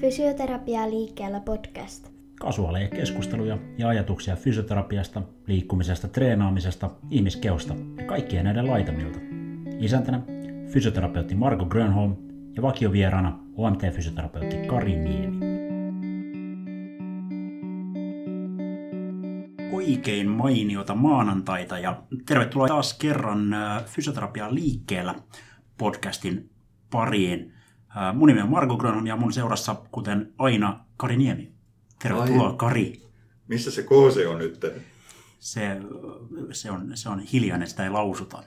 Fysioterapia liikkeellä podcast. Kasuaaleja keskusteluja ja ajatuksia fysioterapiasta, liikkumisesta, treenaamisesta, ihmiskehosta ja kaikkien näiden laitamilta. Isäntänä fysioterapeutti Marko Grönholm ja vakiovieraana OMT-fysioterapeutti Kari Niemi. Oikein mainiota maanantaita ja tervetuloa taas kerran äh, Fysioterapia liikkeellä podcastin pariin. Mun nimi on Marko Grönholm ja mun seurassa, kuten aina, Kari Niemi. Tervetuloa, Ai. Kari. Missä se koose on nyt? Se, se, on, se on hiljainen, sitä ei lausuta.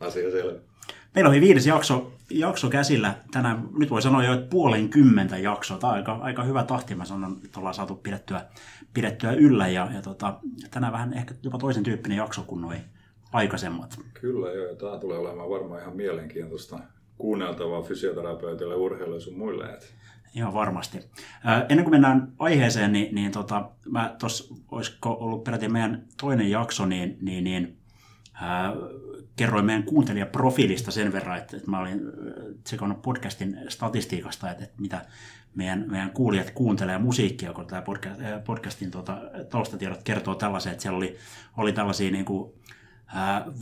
Asia selvä. Meillä oli viides jakso, jakso käsillä tänään. Nyt voi sanoa jo, että puolen kymmentä jaksoa. Tämä on aika, aika hyvä tahti. Mä sanon, että ollaan saatu pidettyä, pidettyä yllä. Ja, ja tota, tänään vähän ehkä jopa toisen tyyppinen jakso kuin nuo aikaisemmat. Kyllä joo, tämä tulee olemaan varmaan ihan mielenkiintoista kuunneltavaa fysioterapeutille, urheilijoille sun muille. Ihan varmasti. Ennen kuin mennään aiheeseen, niin, niin tota, mä tuossa, olisiko ollut peräti meidän toinen jakso, niin, niin, niin ää, kerroin meidän kuuntelijaprofiilista sen verran, että, että mä olin tsekannut podcastin statistiikasta, että, että mitä meidän, meidän kuulijat kuuntelee musiikkia, kun tämä podcast, podcastin tota, taustatiedot kertoo tällaisen, että siellä oli, oli tällaisia niin kuin,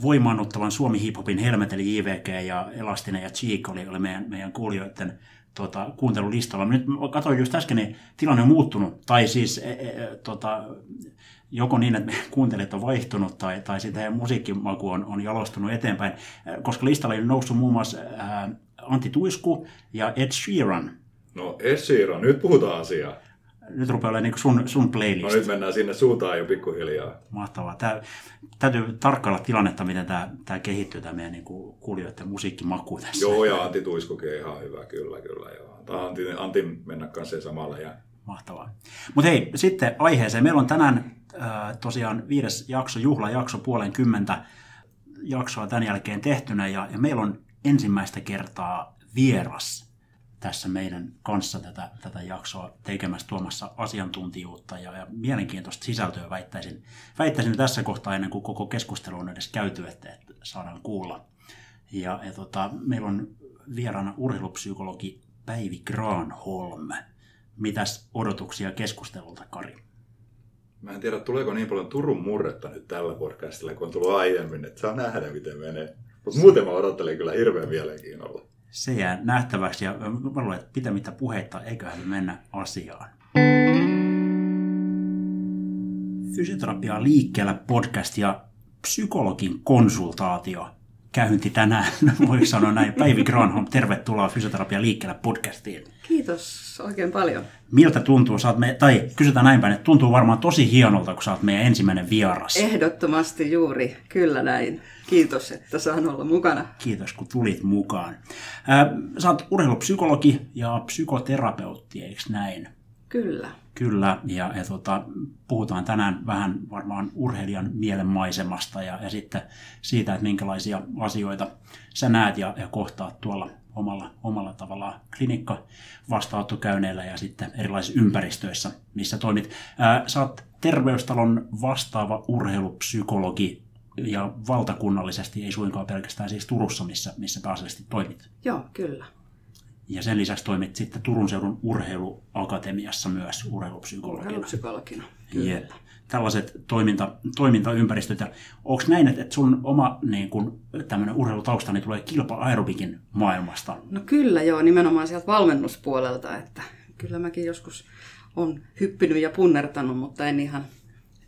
voimaannuttavan Suomi hiphopin Helmet eli JVG ja Elastinen ja Cheek oli, oli meidän, meidän kuulijoiden tota, kuuntelulistalla. Nyt katsoin just äsken, niin tilanne on muuttunut. Tai siis e, e, tota, joko niin, että kuuntelijat on vaihtunut, tai, tai heidän musiikkimaku on, on jalostunut eteenpäin. Koska listalla oli noussut muun muassa ää, Antti Tuisku ja Ed Sheeran. No Ed Sheeran, nyt puhutaan asiaa. Nyt rupeaa olemaan niin sun, sun No playlist. nyt mennään sinne suuntaan jo pikkuhiljaa. Mahtavaa. Tää, täytyy tarkkailla tilannetta, miten tämä, tämä kehittyy, tämä meidän niin kuulijoiden musiikkimaku tässä. Joo, ja Antti Tuiskukin ihan hyvä, kyllä, kyllä. Joo. Tämä Antti, Antti mennä kanssa samalle. Ja... Mahtavaa. Mutta hei, sitten aiheeseen. Meillä on tänään äh, tosiaan viides jakso, juhlajakso, puolen kymmentä jaksoa tämän jälkeen tehtynä. Ja, ja meillä on ensimmäistä kertaa vieras tässä meidän kanssa tätä, tätä jaksoa tekemässä tuomassa asiantuntijuutta ja, ja mielenkiintoista sisältöä väittäisin, väittäisin tässä kohtaa ennen kuin koko keskustelu on edes käyty, että, että saadaan kuulla. Ja, ja tota, meillä on vieraana urheilupsykologi Päivi Granholm. Mitäs odotuksia keskustelulta, Kari? Mä en tiedä, tuleeko niin paljon Turun murretta nyt tällä podcastilla, kun on tullut aiemmin, että saa nähdä, miten menee. Mutta muuten mä odottelen kyllä hirveän mielenkiinnolla. Se jää nähtäväksi ja mä luulen, että pitämättä puheita, eiköhän me mennä asiaan. Fysioterapia liikkeellä podcast ja psykologin konsultaatio käynti tänään, voiko sanoa näin. Päivi Granholm, tervetuloa Fysioterapia liikkeellä podcastiin. Kiitos oikein paljon. Miltä tuntuu, oot me, tai kysytään näin päin, että tuntuu varmaan tosi hienolta, kun sä oot meidän ensimmäinen vieras. Ehdottomasti juuri, kyllä näin. Kiitos, että saan olla mukana. Kiitos, kun tulit mukaan. Ää, Sä oot urheilupsykologi ja psykoterapeutti, eikö näin? Kyllä. Kyllä, ja, ja tota, puhutaan tänään vähän varmaan urheilijan mielenmaisemasta ja, ja sitten siitä, että minkälaisia asioita sä näet ja, ja kohtaat tuolla omalla, omalla tavallaan klinikka vastaanottokäynneillä ja sitten erilaisissa ympäristöissä, missä toimit. Ää, sä oot terveystalon vastaava urheilupsykologi ja valtakunnallisesti, ei suinkaan pelkästään siis Turussa, missä, missä pääasiallisesti toimit. Joo, kyllä. Ja sen lisäksi toimit sitten Turun seudun urheiluakatemiassa myös urheilupsykologina. Urheilupsykologina. Jep. Tällaiset toiminta, toimintaympäristöt. Ja onko näin, että, että sun oma niin kun, tämmöinen urheilutausta niin tulee kilpa-aerobikin maailmasta? No kyllä joo, nimenomaan sieltä valmennuspuolelta, että kyllä mäkin joskus on hyppinyt ja punnertanut, mutta en ihan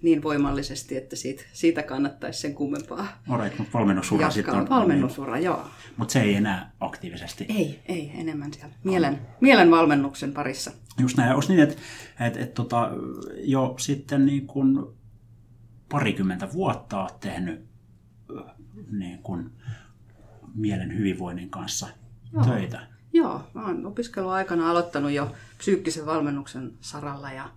niin voimallisesti, että siitä, siitä kannattaisi sen kummempaa Alright, mutta valmennusura sitten jatkaa. on... Valmennusura, joo. Mutta se ei enää aktiivisesti. Ei, ei, enemmän siellä mielen, mielen valmennuksen parissa. Just näin. Onko niin, että, että, että tota, jo sitten niin kun parikymmentä vuotta olet tehnyt ö, niin kun mielen hyvinvoinnin kanssa Joo. töitä? Joo, mä oon opiskeluaikana aloittanut jo psyykkisen valmennuksen saralla ja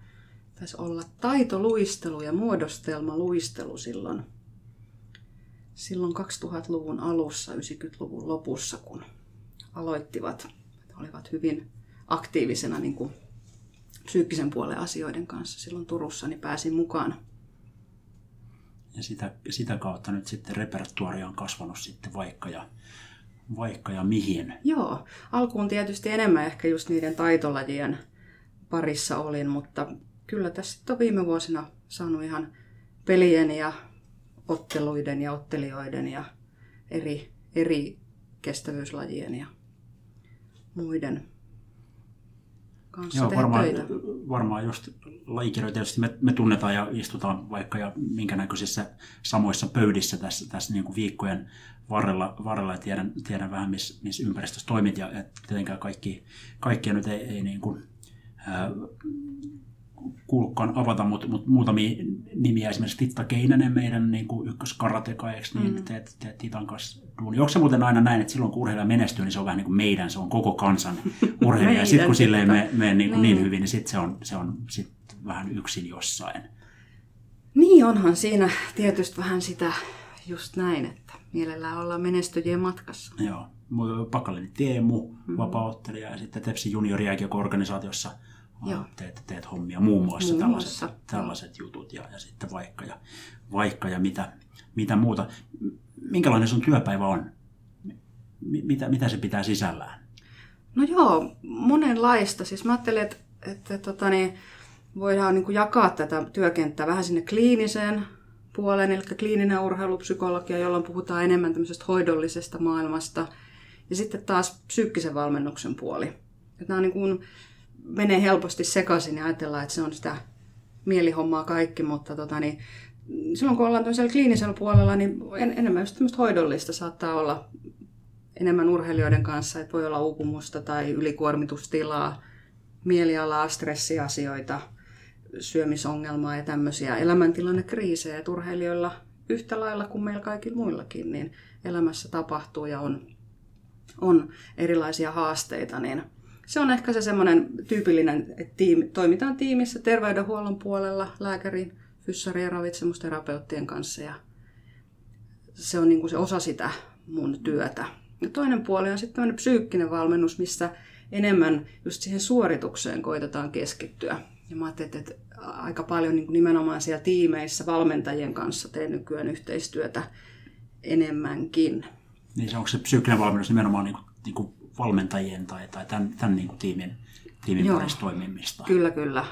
taisi olla taitoluistelu ja muodostelmaluistelu silloin, silloin 2000-luvun alussa, 90-luvun lopussa, kun aloittivat. Olivat hyvin aktiivisena niin kuin psyykkisen puolen asioiden kanssa silloin Turussa, niin pääsin mukaan. Ja sitä, sitä kautta nyt sitten repertuaari on kasvanut sitten vaikka ja, vaikka ja mihin. Joo, alkuun tietysti enemmän ehkä just niiden taitolajien parissa olin, mutta kyllä tässä on viime vuosina saanut ihan pelien ja otteluiden ja ottelijoiden ja eri, eri kestävyyslajien ja muiden kanssa Joo, varmaan, töitä. varmaan just lajikirjoja tietysti me, me tunnetaan ja istutaan vaikka ja minkä näköisissä samoissa pöydissä tässä, tässä niin kuin viikkojen varrella, varrella ja tiedän, tiedän vähän, missä miss ympäristössä toimit ja et tietenkään kaikki, kaikkia nyt ei, ei niin kuin, ää, kuulukaan avata, mutta mut muutamia nimiä, esimerkiksi Titta Keinänen, meidän niin kuin ykköskaratekaeksi, niin mm. teet, teet Titan kanssa duuni. Onko se muuten aina näin, että silloin kun urheilija menestyy, niin se on vähän niin kuin meidän, se on koko kansan urheilija. ja sitten kun silleen me, me niin, kuin niin. niin hyvin, niin sitten se on, se on sit vähän yksin jossain. Niin onhan siinä tietysti vähän sitä just näin, että mielellään ollaan menestyjien matkassa. Joo. Pakalini Teemu, mm-hmm. vapaaottelija ja sitten Tepsi junioriäkiöko-organisaatiossa Joo. Teet, teet hommia, muun muassa muun tällaiset, muassa. tällaiset jutut ja, ja sitten vaikka ja, vaikka ja mitä, mitä muuta. Minkälainen sun työpäivä on? Mitä, mitä se pitää sisällään? No joo, monenlaista. Siis mä ajattelin, että, että tota niin, voidaan niin kuin jakaa tätä työkenttää vähän sinne kliiniseen puoleen, eli kliininen urheilupsykologia, jolloin puhutaan enemmän tämmöisestä hoidollisesta maailmasta. Ja sitten taas psyykkisen valmennuksen puoli. Että nämä on niin kuin menee helposti sekaisin ja ajatellaan, että se on sitä mielihommaa kaikki, mutta tota, niin, silloin kun ollaan tämmöisellä kliinisellä puolella, niin en, enemmän just tämmöistä hoidollista saattaa olla enemmän urheilijoiden kanssa, että voi olla uupumusta tai ylikuormitustilaa, mielialaa, stressiasioita, syömisongelmaa ja tämmöisiä elämäntilannekriisejä, urheilijoilla yhtä lailla kuin meillä kaikilla muillakin, niin elämässä tapahtuu ja on, on erilaisia haasteita, niin se on ehkä se semmoinen tyypillinen, että tiimi, toimitaan tiimissä terveydenhuollon puolella lääkärin, fyssari- ja ravitsemusterapeuttien kanssa ja se on niin kuin se osa sitä mun työtä. Ja toinen puoli on sitten tämmöinen psyykkinen valmennus, missä enemmän just siihen suoritukseen koitetaan keskittyä. Ja mä ajattelin, että aika paljon niin kuin nimenomaan siellä tiimeissä valmentajien kanssa teen nykyään yhteistyötä enemmänkin. Niin se onko se psyykkinen valmennus nimenomaan niin kuin, niin kuin valmentajien tai, tai tämän, tämän niin kuin tiimin, tiimin Joo, parissa toimimista. Kyllä, kyllä.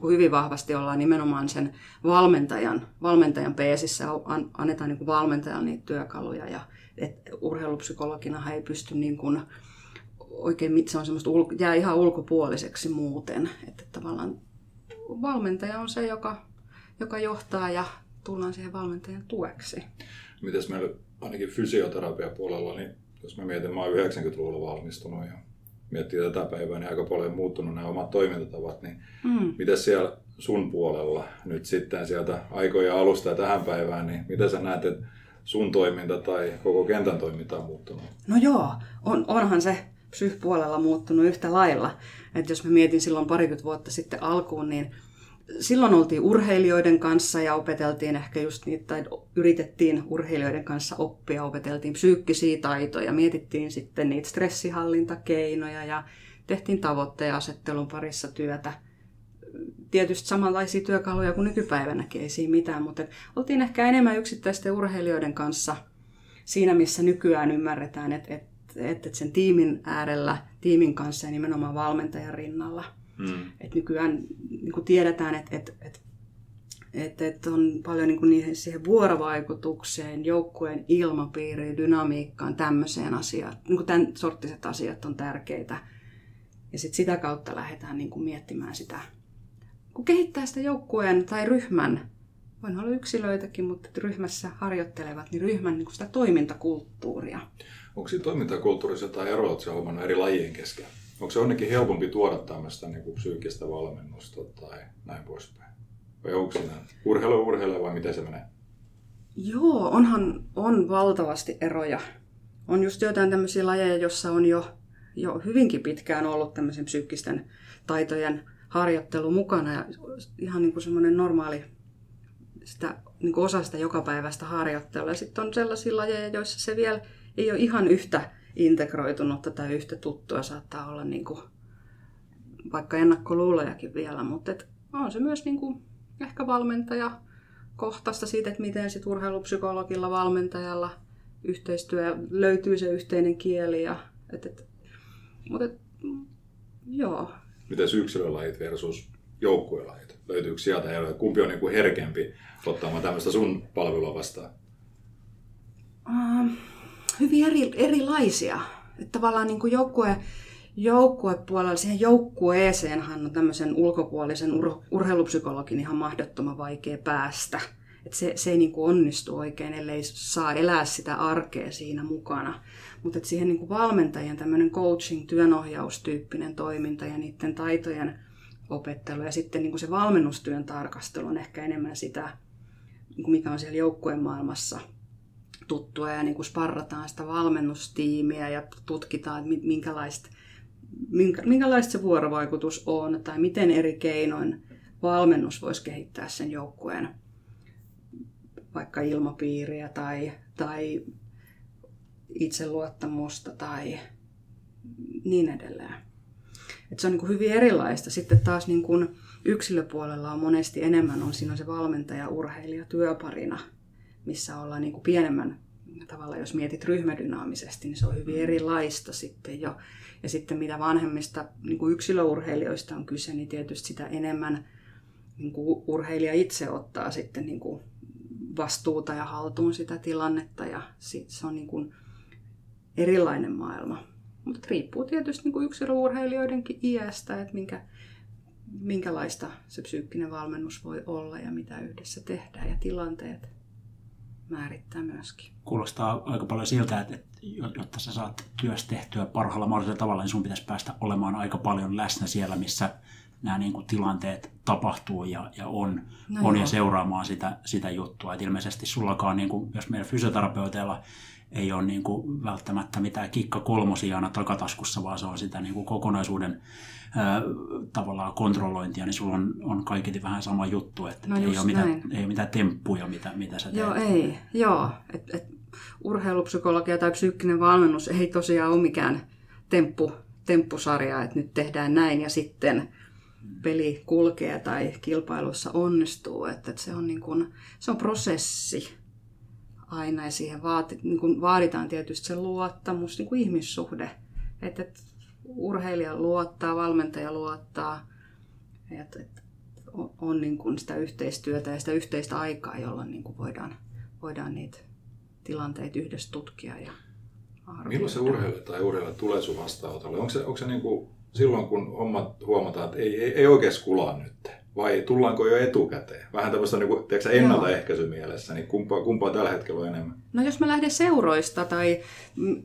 Kun hyvin vahvasti ollaan nimenomaan sen valmentajan, valmentajan peesissä, annetaan niin kuin valmentajan niitä työkaluja ja et urheilupsykologina ei pysty niin kuin oikein, se on semmoista, jää ihan ulkopuoliseksi muuten. Että tavallaan valmentaja on se, joka, joka johtaa ja tullaan siihen valmentajan tueksi. Mitäs meillä ainakin fysioterapiapuolella, niin jos mä mietin, mä oon 90-luvulla valmistunut ja miettii tätä päivää, niin aika paljon muuttunut nämä omat toimintatavat, niin mm. mitä siellä sun puolella nyt sitten sieltä aikoja alusta ja tähän päivään, niin mitä sä näet, että sun toiminta tai koko kentän toiminta on muuttunut? No joo, on, onhan se psyh-puolella muuttunut yhtä lailla. Että jos mä mietin silloin parikymmentä vuotta sitten alkuun, niin silloin oltiin urheilijoiden kanssa ja opeteltiin ehkä just niitä, tai yritettiin urheilijoiden kanssa oppia, opeteltiin psyykkisiä taitoja, mietittiin sitten niitä stressihallintakeinoja ja tehtiin tavoitteasettelun parissa työtä. Tietysti samanlaisia työkaluja kuin nykypäivänäkin, ei siinä mitään, mutta oltiin ehkä enemmän yksittäisten urheilijoiden kanssa siinä, missä nykyään ymmärretään, että, että, että sen tiimin äärellä, tiimin kanssa ja nimenomaan valmentajan rinnalla – Mm. Et nykyään niin kuin tiedetään, että et, et, et, et on paljon niin kuin niihin, siihen vuorovaikutukseen, joukkueen ilmapiiriin, dynamiikkaan, tämmöiseen asiaan. Niin kuin tämän sorttiset asiat on tärkeitä. Ja sit sitä kautta lähdetään niin kuin miettimään sitä, kun kehittää sitä joukkueen tai ryhmän, voin olla yksilöitäkin, mutta ryhmässä harjoittelevat, niin ryhmän niin kuin sitä toimintakulttuuria. Onko siinä toimintakulttuurissa jotain eroa, että eri lajien kesken? Onko se onnekin helpompi tuoda tämmöistä niin kuin psyykkistä valmennusta tai näin poispäin? Vai onko siinä urheilu urheilu vai miten se menee? Joo, onhan on valtavasti eroja. On just jotain tämmöisiä lajeja, joissa on jo, jo hyvinkin pitkään ollut tämmöisen psyykkisten taitojen harjoittelu mukana ja ihan niin kuin semmoinen normaali sitä, niin kuin osa sitä jokapäiväistä harjoittelua. Sitten on sellaisia lajeja, joissa se vielä ei ole ihan yhtä integroitunutta tai yhtä tuttua saattaa olla niin kuin, vaikka ennakkoluulojakin vielä, mutta et on se myös niin kuin, ehkä valmentaja kohtasta siitä, että miten sit urheilupsykologilla valmentajalla yhteistyö löytyy se yhteinen kieli. Ja, et, et, mutta et, joo, miten yksilölajit versus joukkuelajit? Löytyykö sieltä eroja? Kumpi on niin kuin herkempi ottamaan tämmöistä sun palvelua vastaan? Uh, hyvin eri, erilaisia. Että tavallaan niin kuin joukkue, joukkuepuolella, siihen joukkueeseenhan on tämmöisen ulkopuolisen ur, urheilupsykologin ihan mahdottoman vaikea päästä. Et se, se ei kuin onnistu oikein, ellei saa elää sitä arkea siinä mukana. Mutta siihen niin kuin valmentajien tämmöinen coaching, työnohjaustyyppinen toiminta ja niiden taitojen opettelu ja sitten niin kuin se valmennustyön tarkastelu on ehkä enemmän sitä, mikä on siellä joukkueen maailmassa tuttua ja niin kuin sparrataan sitä valmennustiimiä ja tutkitaan, että minkälaista, minkä, minkälaista se vuorovaikutus on tai miten eri keinoin valmennus voisi kehittää sen joukkueen vaikka ilmapiiriä tai, tai itseluottamusta tai niin edelleen. Et se on niin hyvin erilaista. Sitten taas niin kuin yksilöpuolella on monesti enemmän on siinä on se valmentaja, urheilija työparina, missä ollaan niin kuin pienemmän tavalla, jos mietit ryhmädynaamisesti, niin se on hyvin erilaista sitten jo. Ja sitten mitä vanhemmista niin kuin yksilöurheilijoista on kyse, niin tietysti sitä enemmän niin kuin urheilija itse ottaa sitten niin kuin vastuuta ja haltuun sitä tilannetta ja se on niin kuin erilainen maailma. Mutta riippuu tietysti niin kuin yksilöurheilijoidenkin iästä, että minkä, minkälaista se psyykkinen valmennus voi olla ja mitä yhdessä tehdään ja tilanteet määrittää myöskin. Kuulostaa aika paljon siltä, että jotta sä saat työstä tehtyä parhaalla mahdollisella tavalla, niin sun pitäisi päästä olemaan aika paljon läsnä siellä, missä nämä niin kuin tilanteet tapahtuu ja, ja on, no on ja seuraamaan sitä, sitä juttua. Et ilmeisesti sullakaan, niin kuin, jos meidän fysioterapeuteilla ei ole niin kuin välttämättä mitään kikka kolmosia aina takataskussa, vaan se on sitä niin kuin kokonaisuuden ää, tavallaan kontrollointia, niin sulla on, on kaiketi vähän sama juttu, että no ei, ole mitään, ei ole mitään temppuja, mitä, mitä sä teet. Joo, ei. Joo, et, et, urheilupsykologia tai psyykkinen valmennus ei tosiaan ole mikään temppu, temppusarja, että nyt tehdään näin ja sitten peli kulkee tai kilpailussa onnistuu. Että, että se, on niin kuin, se on prosessi aina ja siihen vaati, niin kuin vaaditaan tietysti se luottamus, niin kuin ihmissuhde. Että, että urheilija luottaa, valmentaja luottaa, että, että on, niin kuin sitä yhteistyötä ja sitä yhteistä aikaa, jolloin niin kuin voidaan, voidaan niitä tilanteita yhdessä tutkia ja arvioida. Milloin se urheilija tai urheilija tulee sun vastaanotolle? Onko se, onko se niin kuin silloin, kun hommat huomataan, että ei, ei, ei oikein kulaa nyt? Vai tullaanko jo etukäteen? Vähän tämmöistä niin kuin, tiedätkö, ennaltaehkäisymielessä, niin kumpaa, kumpaa tällä hetkellä on enemmän? No jos mä lähden seuroista tai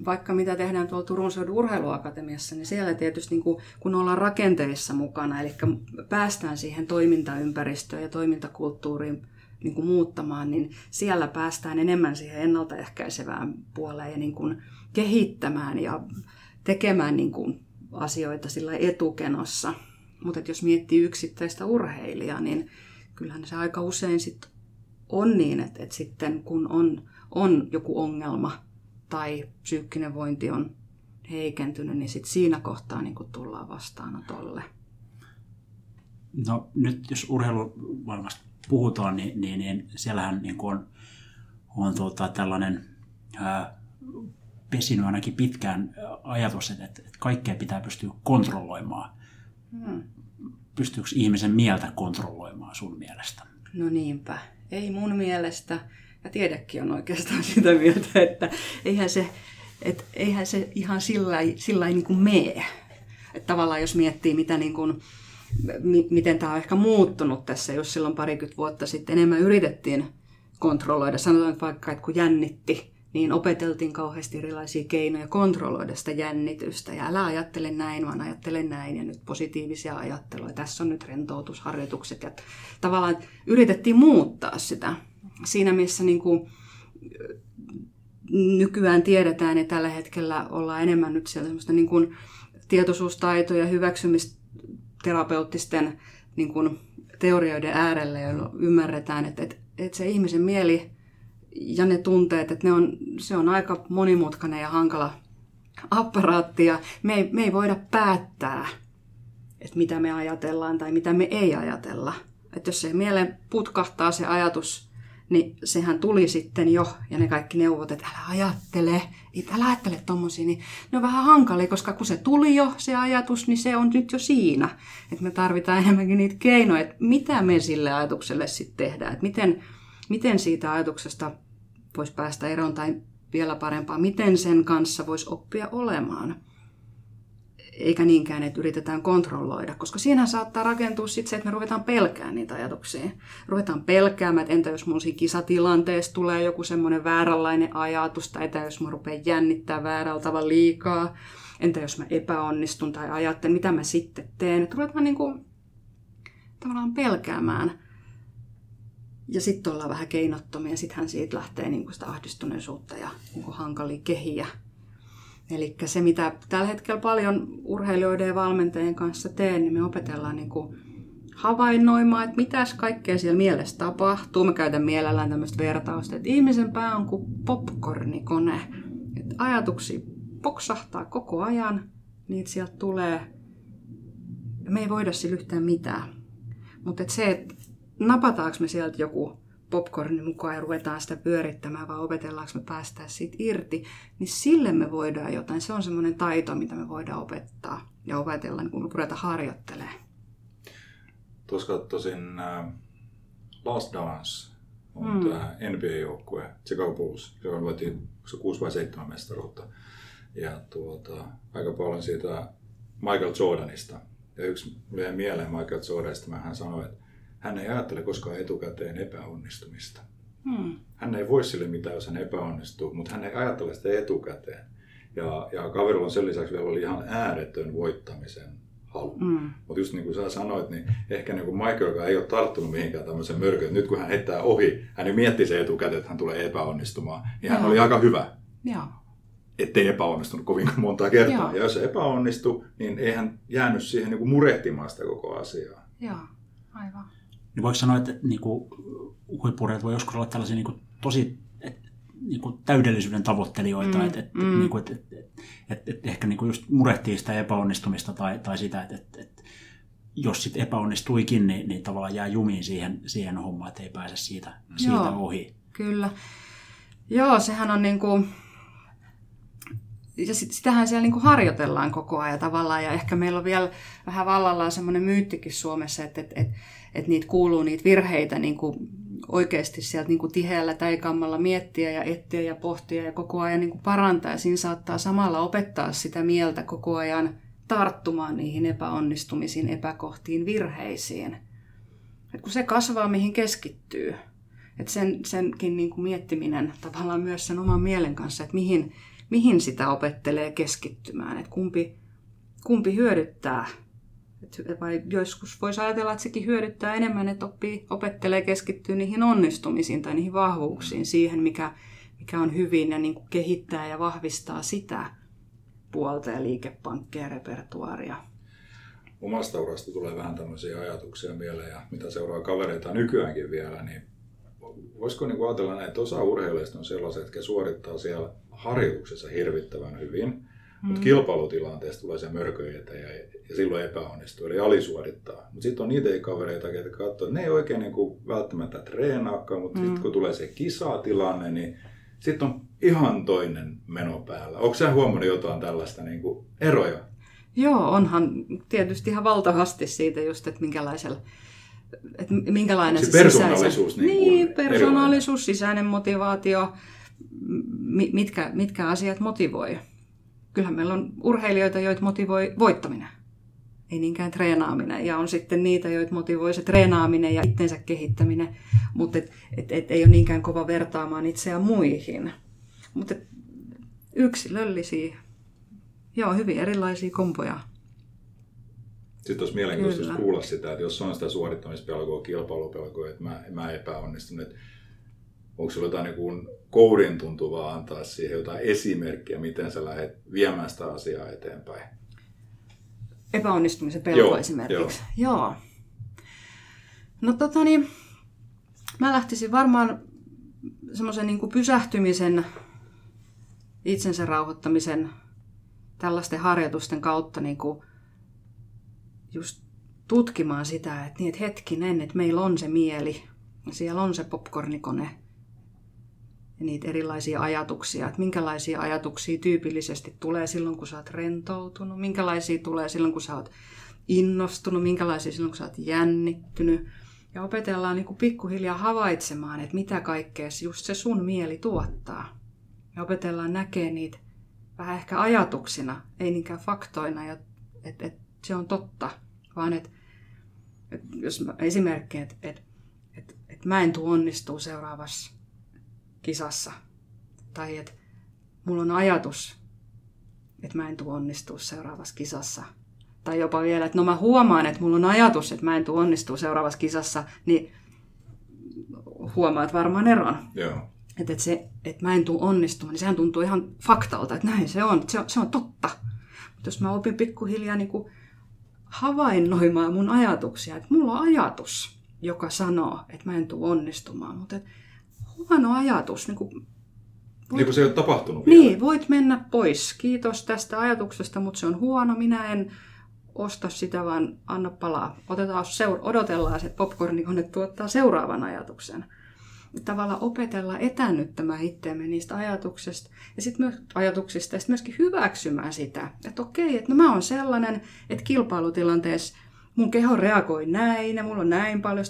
vaikka mitä tehdään tuolla Turun Seudun urheiluakatemiassa, niin siellä tietysti niin kuin, kun ollaan rakenteissa mukana, eli päästään siihen toimintaympäristöön ja toimintakulttuuriin niin kuin muuttamaan, niin siellä päästään enemmän siihen ennaltaehkäisevään puoleen ja niin kuin kehittämään ja tekemään niin kuin asioita sillä etukenossa. Mutta jos miettii yksittäistä urheilijaa, niin kyllähän se aika usein sit on niin, että, että sitten kun on, on joku ongelma tai psyykkinen vointi on heikentynyt, niin sit siinä kohtaa niin tullaan vastaanotolle. No nyt jos urheilumaailmasta puhutaan, niin, niin, niin siellähän niin on, on tuota, tällainen ää, pesinyt ainakin pitkään ajatus, että, että kaikkea pitää pystyä kontrolloimaan. Hmm. Pystyykö ihmisen mieltä kontrolloimaan sun mielestä? No niinpä. Ei mun mielestä. Ja tiedekin on oikeastaan sitä mieltä, että eihän se, että eihän se ihan sillä lailla niin kuin mee. Että tavallaan jos miettii, mitä niin kuin, miten tämä on ehkä muuttunut tässä, jos silloin parikymmentä vuotta sitten enemmän yritettiin kontrolloida. Sanotaan vaikka, että kun jännitti, niin opeteltiin kauheasti erilaisia keinoja kontrolloida sitä jännitystä. Ja älä ajattele näin, vaan ajattele näin ja nyt positiivisia ajatteluja. Tässä on nyt rentoutusharjoitukset. Ja tavallaan yritettiin muuttaa sitä. Siinä missä niin kuin, nykyään tiedetään ja tällä hetkellä ollaan enemmän nyt siellä semmoista niin kuin tietoisuustaitoja, hyväksymisterapeuttisten niin kuin teorioiden äärelle, joilla ymmärretään, että, että, että se ihmisen mieli ja ne tunteet, että ne on, se on aika monimutkainen ja hankala apparaatti ja me ei, me ei voida päättää, että mitä me ajatellaan tai mitä me ei ajatella. Että jos se mieleen putkahtaa se ajatus, niin sehän tuli sitten jo, ja ne kaikki neuvot, että älä ajattele, älä ajattele tommosia, niin ne on vähän hankalia, koska kun se tuli jo, se ajatus, niin se on nyt jo siinä. Että me tarvitaan enemmänkin niitä keinoja, että mitä me sille ajatukselle sitten tehdään, että miten, miten siitä ajatuksesta voisi päästä eroon, tai vielä parempaa, miten sen kanssa voisi oppia olemaan eikä niinkään, että yritetään kontrolloida, koska siinä saattaa rakentua sitten se, että me ruvetaan pelkäämään niitä ajatuksia. Ruvetaan pelkäämään, että entä jos mun siinä kisatilanteessa tulee joku semmoinen vääränlainen ajatus, tai entä jos mä rupean jännittää väärällä tavalla liikaa, entä jos mä epäonnistun tai ajattelen, mitä mä sitten teen. Että ruvetaan niin kuin, tavallaan pelkäämään. Ja sitten ollaan vähän keinottomia, sittenhän siitä lähtee niin sitä ahdistuneisuutta ja niin hankalia kehiä Eli se, mitä tällä hetkellä paljon urheilijoiden ja valmentajien kanssa teen, niin me opetellaan niin havainnoimaan, että mitäs kaikkea siellä mielessä tapahtuu. Mä käytän mielellään tämmöistä vertausta, että ihmisen pää on kuin popcornikone. Että ajatuksia poksahtaa koko ajan, niitä sieltä tulee. Me ei voida sillä yhtään mitään. Mutta se, että napataanko me sieltä joku popcornin mukaan ja ruvetaan sitä pyörittämään, vai opetellaanko me päästää siitä irti, niin sille me voidaan jotain. Se on semmoinen taito, mitä me voidaan opettaa ja opetella, niin kun me ruvetaan harjoittelemaan. Tuossa katsoisin äh, Last Dance, on mm. tämä NBA-joukkue, Chicago Bulls, joka voitiin 6 vai 7 mestaruutta. Ja tuota, aika paljon siitä Michael Jordanista. Ja yksi mieleen Michael Jordanista, hän sanoi, että hän ei ajattele koskaan etukäteen epäonnistumista. Hmm. Hän ei voi sille mitään, jos hän epäonnistuu, mutta hän ei ajattele sitä etukäteen. Ja, ja kaverilla on sen lisäksi vielä oli ihan ääretön voittamisen halu. Mm. Mutta just niin kuin sä sanoit, niin ehkä niin kuin Michael, joka ei ole tarttunut mihinkään tämmöisen mörköön, nyt kun hän heittää ohi, hän miettii se etukäteen, että hän tulee epäonnistumaan, niin hän oli aika hyvä. Joo. Ettei epäonnistunut kovin monta kertaa. Joo. Ja jos se epäonnistui, niin ei hän jäänyt siihen niin kuin murehtimaan sitä koko asiaa. Joo, aivan niin voiko sanoa, että niin kuin, voi joskus olla tällaisia niin kuin, tosi et, niin kuin täydellisyyden tavoittelijoita, mm, että et, mm. niin et, et, et, et, ehkä niin kuin just murehtii sitä epäonnistumista tai, tai sitä, että et, et, jos sitten epäonnistuikin, niin, niin tavallaan jää jumiin siihen, siihen hommaan, että ei pääse siitä, siitä Joo, ohi. Kyllä. Joo, sehän on niin kuin, ja sit, sitähän siellä niin kuin harjoitellaan koko ajan tavallaan, ja ehkä meillä on vielä vähän vallallaan semmoinen myyttikin Suomessa, että, että, että, että niitä kuuluu niitä virheitä niin kuin oikeasti sieltä niin kuin tiheällä täikammalla miettiä ja etsiä ja pohtia ja koko ajan niin kuin parantaa. Ja siinä saattaa samalla opettaa sitä mieltä koko ajan tarttumaan niihin epäonnistumisiin, epäkohtiin, virheisiin. Et kun se kasvaa, mihin keskittyy. Et sen, senkin niin kuin miettiminen tavallaan myös sen oman mielen kanssa, että mihin, mihin sitä opettelee keskittymään, että kumpi, kumpi hyödyttää. Et vai joskus voisi ajatella, että sekin hyödyttää enemmän, että oppii, opettelee keskittyä niihin onnistumisiin tai niihin vahvuuksiin, siihen mikä, mikä on hyvin ja niin kuin kehittää ja vahvistaa sitä puolta ja liikepankkia ja repertuaria. Omasta urasta tulee vähän tämmöisiä ajatuksia mieleen ja mitä seuraa kavereita nykyäänkin vielä, niin voisiko niin ajatella näin, että osa urheilijoista on sellaiset, jotka suorittaa siellä harjoituksessa hirvittävän hyvin, mm. mutta kilpailutilanteessa tulee se mörkö eteen ja, ja silloin epäonnistuu, eli alisuorittaa. Mutta sitten on niitä kavereita, jotka katsoo, että ne ei oikein niin kuin välttämättä treenaakaan, mutta mm. sitten kun tulee se kisatilanne, niin sitten on ihan toinen meno päällä. Onko sä huomannut jotain tällaista niin kuin eroja? Joo, onhan tietysti ihan valtavasti siitä just, että minkälaisella että minkälainen se, se persoonallisuus, sisäisen, niin, niin persoonallisuus, sisäinen motivaatio, mitkä, mitkä asiat motivoi. Kyllähän meillä on urheilijoita, joita motivoi voittaminen, ei niinkään treenaaminen. Ja on sitten niitä, joita motivoi se treenaaminen ja itsensä kehittäminen, mutta et, et, et ei ole niinkään kova vertaamaan itseään muihin. Mutta yksilöllisiä, joo, hyvin erilaisia kompoja. Sitten olisi mielenkiintoista kuulla sitä, että jos on sitä suorittamispelkoa, kilpailupelkoa, että mä, mä epäonnistun, että onko sinulla jotain niin kourin tuntuvaa antaa siihen jotain esimerkkiä, miten sä lähdet viemään sitä asiaa eteenpäin? Epäonnistumisen pelko joo, esimerkiksi. Joo. joo. No tota niin, mä lähtisin varmaan semmoisen niin pysähtymisen, itsensä rauhoittamisen, tällaisten harjoitusten kautta niin kuin just tutkimaan sitä, että, niin, että hetkinen, että meillä on se mieli, siellä on se popcornikone, ja niitä erilaisia ajatuksia, että minkälaisia ajatuksia tyypillisesti tulee silloin, kun sä oot rentoutunut, minkälaisia tulee silloin, kun sä oot innostunut, minkälaisia silloin, kun sä oot jännittynyt. Ja opetellaan niin kuin pikkuhiljaa havaitsemaan, että mitä kaikkea just se sun mieli tuottaa. Ja opetellaan näkee niitä vähän ehkä ajatuksina, ei niinkään faktoina, että et, se on totta, vaan että et jos mä, esimerkki, että et, et, et mä en tuu onnistuu seuraavassa kisassa, tai että mulla on ajatus, että mä en tuu onnistuu seuraavassa kisassa, tai jopa vielä, että no mä huomaan, että mulla on ajatus, että mä en tuu onnistuu seuraavassa kisassa, niin huomaat varmaan eron. Joo. Että et se, että mä en tuu onnistumaan, niin sehän tuntuu ihan faktalta, että näin se on, se on, se on totta. Mutta jos mä opin pikkuhiljaa niin kuin havainnoimaan mun ajatuksia, että mulla on ajatus, joka sanoo, että mä en tuu onnistumaan, mutta et huono ajatus, niin kuin Voit, niin kuin se ei ole tapahtunut Niin, vielä. voit mennä pois. Kiitos tästä ajatuksesta, mutta se on huono. Minä en osta sitä, vaan anna palaa. Otetaan seur- odotellaan, että popcornikone tuottaa seuraavan ajatuksen tavalla opetella etännyttämään itseämme niistä ajatuksista ja sitten myös ajatuksista ja sit myöskin hyväksymään sitä, että okei, että no mä oon sellainen, että kilpailutilanteessa mun keho reagoi näin ja mulla on näin paljon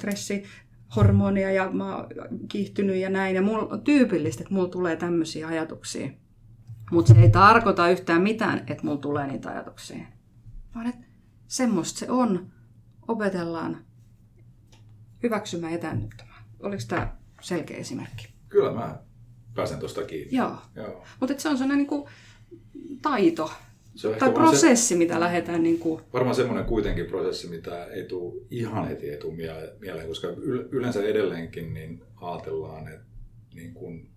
stressihormonia ja mä oon kiihtynyt ja näin ja mulla on tyypillistä, että mulla tulee tämmöisiä ajatuksia. Mutta se ei tarkoita yhtään mitään, että mulla tulee niitä ajatuksia. Vaan että semmoista se on. Opetellaan hyväksymään etännyttämään. Oliko tämä selkeä esimerkki. Kyllä mä pääsen tuosta kiinni. Joo. Joo. Mutta se on sellainen niin kuin taito se on tai prosessi, se, mitä lähdetään... Niin kuin... Varmaan semmoinen kuitenkin prosessi, mitä ei tule ihan heti ei tule mieleen, koska yleensä edelleenkin niin ajatellaan, että niin kuin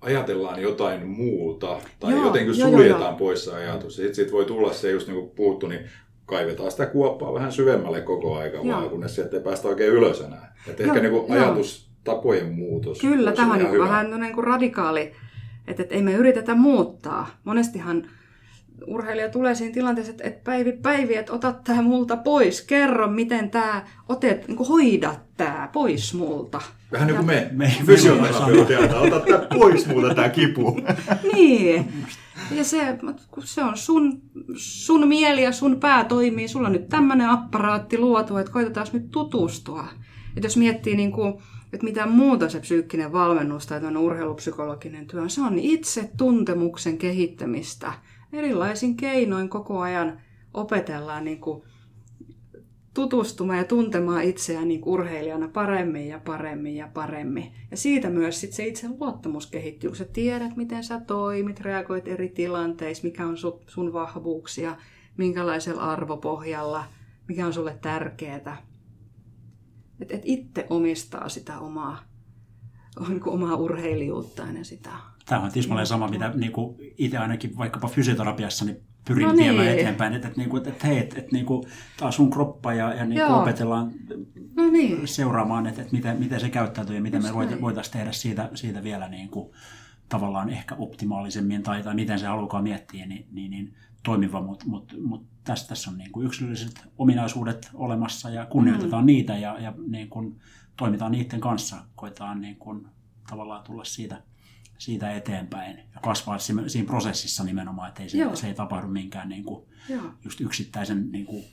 ajatellaan jotain muuta tai joo, jotenkin suljetaan joo, joo. pois se ajatus. Ja sitten sit voi tulla se, just niin kuin puhuttu, niin kaivetaan sitä kuoppaa vähän syvemmälle koko aika, vaan kunnes sieltä ei päästä oikein ylös enää. Et ehkä niin kuin ajatus tapojen muutos. Kyllä, tämä on niin vähän niin kuin radikaali, että, että ei me yritetä muuttaa. Monestihan urheilija tulee siinä tilanteessa, että, että päivi päivi, että ota tämä multa pois, kerro miten tämä, otet, niin hoida tämä pois multa. Vähän niin kuin me, me fysioterapeutilta, ota tämä pois multa tämä kipu. niin, ja se, se on sun, sun mieli ja sun pää toimii, sulla on nyt tämmöinen apparaatti luotu, että koitetaan nyt tutustua. Että jos miettii niin kuin, että mitä muuta se psyykkinen valmennus tai urheilupsykologinen työ on. Se on itse tuntemuksen kehittämistä. Erilaisin keinoin koko ajan opetellaan niin kuin tutustumaan ja tuntemaan itseään niin urheilijana paremmin ja paremmin ja paremmin. Ja siitä myös sit se itse luottamus kehittyy, kun sä tiedät, miten sä toimit, reagoit eri tilanteissa, mikä on sun vahvuuksia, minkälaisella arvopohjalla, mikä on sulle tärkeää. Että et itse omistaa sitä omaa, niin omaa urheilijuuttaan ja sitä. Tämä on tismalleen sama, mitä niin kuin itse ainakin vaikkapa fysioterapiassa niin pyrin no niin. viemään eteenpäin, että, että, että, että hei, että, että niin kuin, taas sun kroppa ja, ja niin kuin opetellaan no niin. seuraamaan, että, että miten, miten se käyttäytyy ja miten Just me voitaisiin tehdä siitä, siitä vielä niin kuin, tavallaan ehkä optimaalisemmin tai, tai miten se haluaa miettiä, niin, niin, niin toimiva, mutta mut, mut tässä, tässä on niin kuin yksilölliset ominaisuudet olemassa ja kunnioitetaan mm. niitä ja, ja niin kuin toimitaan niiden kanssa, koetaan niin kuin tavallaan tulla siitä, siitä eteenpäin ja kasvaa siinä, prosessissa nimenomaan, että ei se, se ei tapahdu minkään niin kuin just yksittäisen niin kuin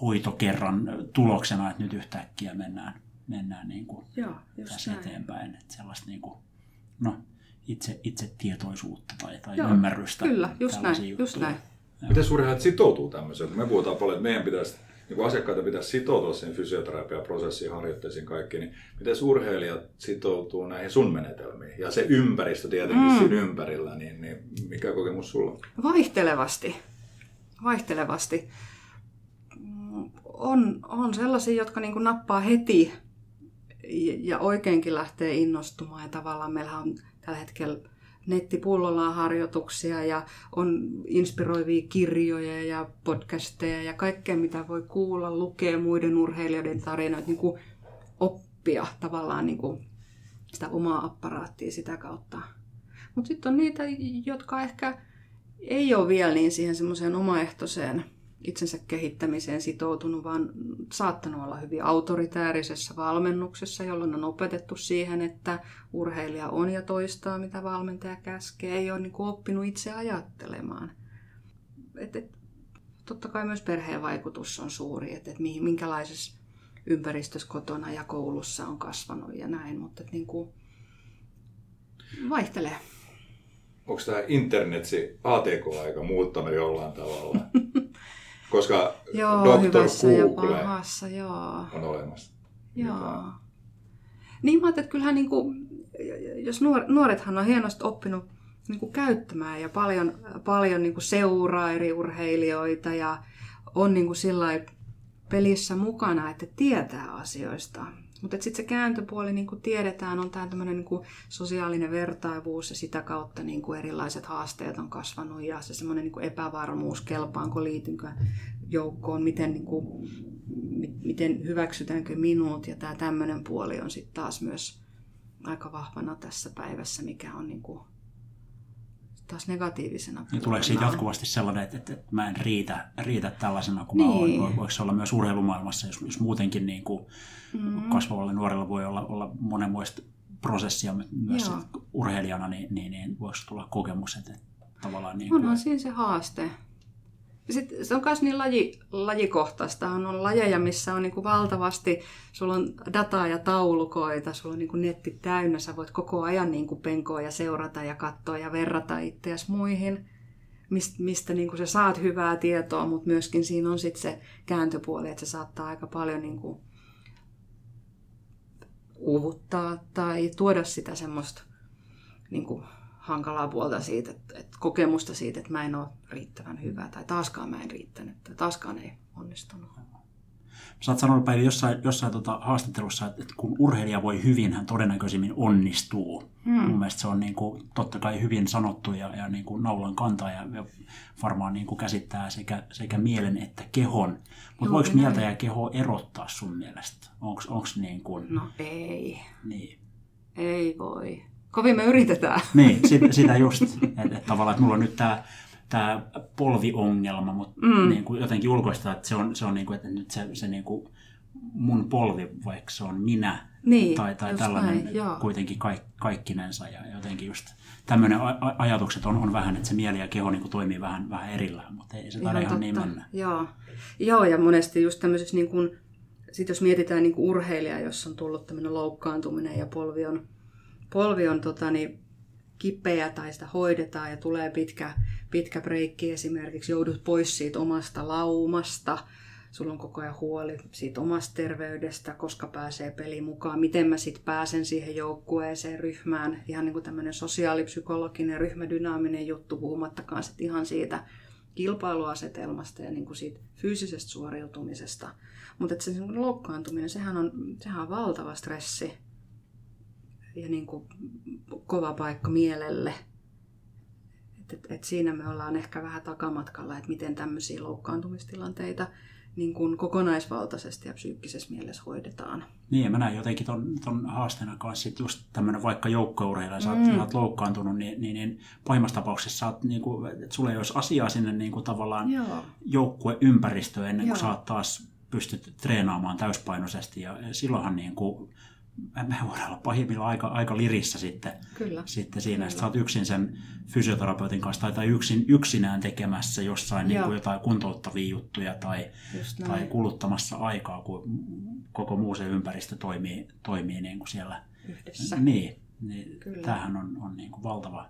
hoitokerran tuloksena, että nyt yhtäkkiä mennään, mennään niin kuin Joo, tässä näin. eteenpäin. Että sellaista niin kuin, no, itse, itse tietoisuutta tai, tai Joo, ymmärrystä. Kyllä, just näin, juttuja. just näin. Miten urheilijat sitoutuu tämmöiseen? Me puhutaan paljon, että meidän pitäisi, niin kuin asiakkaita pitäisi sitoutua siihen fysioterapiaprosessiin, harjoitteisiin kaikki, niin miten urheilijat sitoutuu näihin sun menetelmiin? Ja se ympäristö tietenkin mm. siinä ympärillä, niin, niin mikä kokemus sulla on? Vaihtelevasti. Vaihtelevasti. On, on sellaisia, jotka niin kuin nappaa heti ja oikeinkin lähtee innostumaan. Ja tavallaan meillä on tällä hetkellä nettipullolla on harjoituksia ja on inspiroivia kirjoja ja podcasteja ja kaikkea, mitä voi kuulla, lukea muiden urheilijoiden tarinoita, niin kuin oppia tavallaan niin kuin sitä omaa apparaattia sitä kautta. Mutta sitten on niitä, jotka ehkä ei ole vielä niin siihen semmoiseen omaehtoiseen itsensä kehittämiseen sitoutunut, vaan saattanut olla hyvin autoritäärisessä valmennuksessa, jolloin on opetettu siihen, että urheilija on ja toistaa, mitä valmentaja käskee. Ei ole niin kuin oppinut itse ajattelemaan. Et, et, totta kai myös perheen vaikutus on suuri, että et minkälaisessa ympäristössä kotona ja koulussa on kasvanut ja näin, mutta et niin kuin vaihtelee. Onko tämä internetsi ATK-aika muuttanut jollain tavalla? Koska joo, Dr. Google ja pahassa, joo. on olemassa. Joo. Niin mä että kyllähän niin kuin, jos nuor, nuorethan on hienosti oppinut niin kuin käyttämään ja paljon, paljon niin kuin seuraa eri urheilijoita ja on niin kuin sillä pelissä mukana, että tietää asioista. Mutta sitten se kääntöpuoli, niin kuin tiedetään, on tämä tämmöinen niin sosiaalinen vertaivuus ja sitä kautta niin kuin erilaiset haasteet on kasvanut ja se semmoinen niin epävarmuus, kelpaanko, liitynkö joukkoon, miten, niin kuin, miten hyväksytäänkö minut ja tämä tämmöinen puoli on sitten taas myös aika vahvana tässä päivässä, mikä on niin kuin taas negatiivisena. Ja tuleeko siitä jatkuvasti sellainen, että, että, että mä en riitä, riitä tällaisena kuin niin. mä olen? Voiko se olla myös urheilumaailmassa, jos, jos muutenkin niin kuin mm. kasvavalle nuorella voi olla, olla monenmoista prosessia myös urheilijana, niin, niin, niin voiko tulla kokemus, että tavallaan... Niin kuin... Onhan siinä se haaste. Sitten se on myös niin laji, lajikohtaista. On, lajeja, missä on niin kuin valtavasti, sulla on dataa ja taulukoita, sulla on niin kuin netti täynnä, sä voit koko ajan niin kuin penkoa ja seurata ja katsoa ja verrata itseäsi muihin, mistä, mistä niin kuin sä saat hyvää tietoa, mutta myöskin siinä on sitten se kääntöpuoli, että se saattaa aika paljon niin kuin uuvuttaa tai tuoda sitä semmoista niin kuin hankalaa puolta siitä, että, että kokemusta siitä, että mä en ole riittävän hyvä tai taaskaan mä en riittänyt tai taaskaan ei onnistunut. Sä oot sanonut Päivi jossain, jossain tota haastattelussa, että kun urheilija voi hyvin, hän todennäköisimmin onnistuu. Hmm. Mun mielestä se on niin kuin, totta kai hyvin sanottu ja, ja niin kuin naulan kantaa ja, ja varmaan niin kuin käsittää sekä, sekä mielen että kehon. Mutta voiko mieltä ja keho erottaa sun mielestä? Onko niin kuin... No ei. Niin. Ei voi. Kovin me yritetään. Niin, sitä, sitä just. Että et tavallaan, että mulla on nyt tämä tämä polviongelma, mutta mm. niin kuin jotenkin ulkoista, että se on, se on niin kuin, että nyt se, se niin kuin mun polvi, vaikka se on minä, niin, tai, tai tällainen näin, kuitenkin kaik, kaikkinensa ja jotenkin just tämmöinen ajatukset on, on vähän, että se mieli ja keho niin kuin toimii vähän, vähän erillään, mutta ei se taida ihan, ihan niin mennä. Joo. Joo, ja monesti just tämmöisessä niin kuin, sit jos mietitään niin kuin urheilija, jos on tullut tämmöinen loukkaantuminen ja polvi on, polvi on tota, niin, kipeä tai sitä hoidetaan ja tulee pitkä, pitkä breikki esimerkiksi, joudut pois siitä omasta laumasta, sulla on koko ajan huoli siitä omasta terveydestä, koska pääsee peliin mukaan, miten mä sitten pääsen siihen joukkueeseen, ryhmään, ihan niin kuin tämmöinen sosiaalipsykologinen, ryhmädynaaminen juttu, puhumattakaan sitten ihan siitä kilpailuasetelmasta ja niin kuin siitä fyysisestä suoriutumisesta. Mutta se loukkaantuminen, sehän on, sehän on valtava stressi ja niin kuin kova paikka mielelle. Et, et, et siinä me ollaan ehkä vähän takamatkalla, että miten tämmöisiä loukkaantumistilanteita niin kuin kokonaisvaltaisesti ja psyykkisessä mielessä hoidetaan. Niin, mä näen jotenkin ton, ton haasteena kanssa, että just tämmöinen vaikka joukkourheilija, sä, mm. sä oot loukkaantunut, niin, niin, niin pahimmassa tapauksessa sä oot, niin kuin, että sulla ei olisi asiaa sinne niin kuin tavallaan joukkueympäristöön ennen kuin sä oot taas pystyt treenaamaan täyspainoisesti, ja silloinhan niin kuin, me voidaan olla pahimmillaan aika, aika lirissä sitten, Kyllä. sitten siinä. Kyllä. Sitten sä oot yksin sen fysioterapeutin kanssa tai, tai yksin, yksinään tekemässä jossain niin kuin jotain kuntouttavia juttuja tai, tai kuluttamassa aikaa, kun koko muu se ympäristö toimii, toimii niin kuin siellä. Yhdessä. Niin, niin tämähän on, on niin kuin valtava,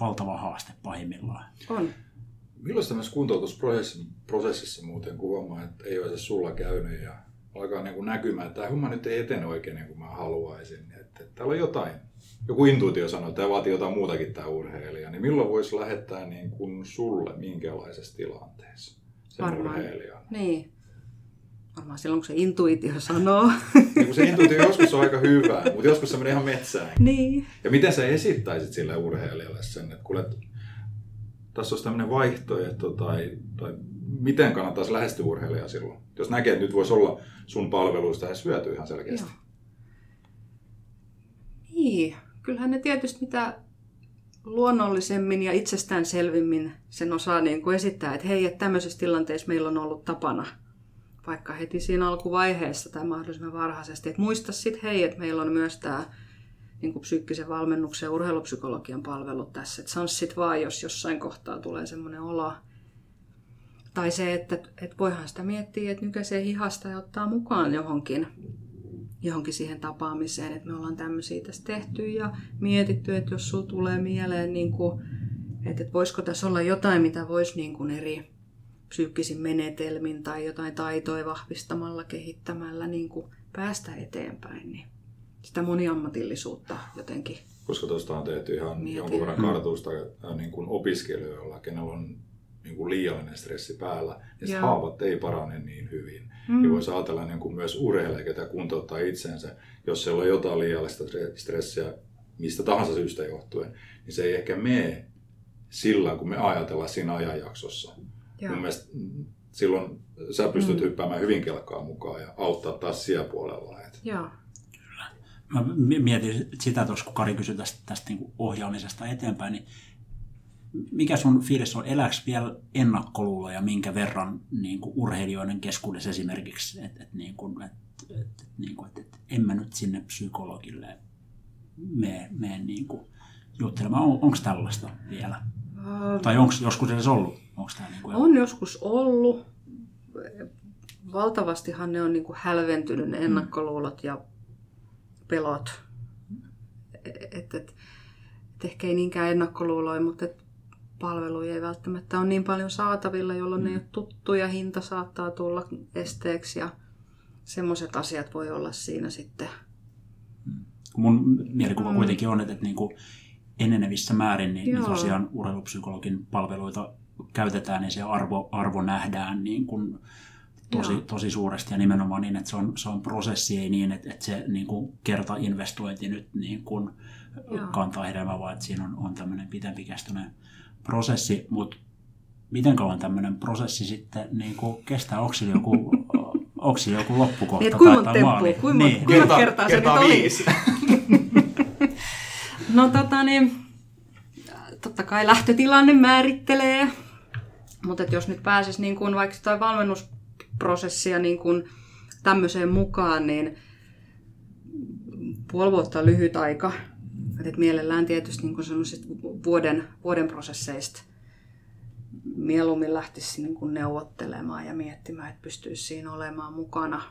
valtava haaste pahimmillaan. On. Milloin tämmöisessä kuntoutusprosessissa muuten, kun huomaa, että ei ole se sulla käynyt ja alkaa niin kuin näkymään, että tämä homma nyt ei etene oikein niin kuin mä haluaisin. Että, että täällä on jotain, joku intuitio sanoo, että tämä vaatii jotain muutakin tämä urheilija, niin milloin voisi lähettää niin kuin sulle minkälaisessa tilanteessa sen Varmaan. urheilijan? Niin. Varmaan silloin, kun se intuitio sanoo. Niin, kun se intuitio joskus on aika hyvä, mutta joskus se menee ihan metsään. Niin. Ja miten sä esittäisit sille urheilijalle sen, että kuule, tässä olisi tämmöinen vaihtoehto tai, tai miten kannattaisi lähestyä urheilijaa silloin? Jos näkee, että nyt voisi olla sun palveluista ja syöty ihan selkeästi. Joo. Niin, kyllähän ne tietysti mitä luonnollisemmin ja itsestäänselvimmin sen osaa niin kuin esittää, että hei, että tämmöisessä tilanteessa meillä on ollut tapana vaikka heti siinä alkuvaiheessa tai mahdollisimman varhaisesti, että muista sitten hei, että meillä on myös tämä niin kuin psyykkisen valmennuksen ja urheilupsykologian palvelut tässä. Että sans sit vaan, jos jossain kohtaa tulee semmoinen olo. Tai se, että, että voihan sitä miettiä, että nykäisee hihasta ja ottaa mukaan johonkin, johonkin siihen tapaamiseen. Että me ollaan tämmöisiä tässä tehty ja mietitty, että jos sulla tulee mieleen, niin kuin, että, että voisiko tässä olla jotain, mitä voisi niin kuin eri psyykkisin menetelmin tai jotain taitoja vahvistamalla, kehittämällä niin kuin päästä eteenpäin. Niin sitä moniammatillisuutta jotenkin. Koska tuosta on tehty ihan Mietin. jonkun verran kartuista niin kuin opiskelijoilla, kenellä on niin kuin liiallinen stressi päällä, niin Joo. haavat ei parane niin hyvin. Mm. Ja voisi ajatella niin kuin myös urheilija, ketä kuntouttaa itsensä, jos siellä on jotain liiallista stressiä, mistä tahansa syystä johtuen, niin se ei ehkä mene sillä, kun me ajatellaan siinä ajanjaksossa. Joo. Mun mielestä silloin sä pystyt mm. hyppäämään hyvin kelkaa mukaan ja auttaa taas siellä puolella. Joo. Mä mietin sitä tuossa, kun Kari kysyi tästä, tästä niin ohjaamisesta eteenpäin, niin mikä sun fiilis on, eläks vielä ennakkoluuloja, minkä verran niin kuin urheilijoiden keskuudessa esimerkiksi, että et, niin kuin, et, et, et, niin kuin, et, et, en mä nyt sinne psykologille mene, mene niin kuin juttelemaan. On, onko tällaista vielä? Um, tai onko joskus edes ollut? Onko tämä niin kuin... On joskus ollut. Valtavastihan ne on niin kuin hälventynyt ne mm. ennakkoluulot ja pelot. Että et, et ehkä ei niinkään ennakkoluuloja, mutta et palveluja ei välttämättä ole niin paljon saatavilla, jolloin mm. ne ei ole tuttuja, hinta saattaa tulla esteeksi ja semmoiset asiat voi olla siinä sitten. Mun mielikuva mm. kuitenkin on, että, että niin kuin enenevissä määrin niin, niin tosiaan urheilupsykologin palveluita käytetään ja se arvo, arvo nähdään niin kuin tosi, tosi suuresti ja nimenomaan niin, että se on, se on prosessi, ei niin, että, että se niin kuin kertainvestointi nyt niin kuin kantaa hedelmää, vaan että siinä on, on tämmöinen pitempikästöinen prosessi, mutta miten kauan tämmöinen prosessi sitten niin kuin kestää? Onko joku, onko joku loppukohta niin, kuinka monta temppua, kuinka, niin. kuinka kerta, kertaa se nyt oli? no tota niin, totta kai lähtötilanne määrittelee, mutta jos nyt pääsisi niin kuin vaikka toi valmennusprosessia niin kuin tämmöiseen mukaan, niin puoli vuotta lyhyt aika. Et mielellään tietysti niin kuin vuoden, vuoden prosesseista mieluummin lähtisi niin kuin neuvottelemaan ja miettimään, että pystyisi siinä olemaan mukana.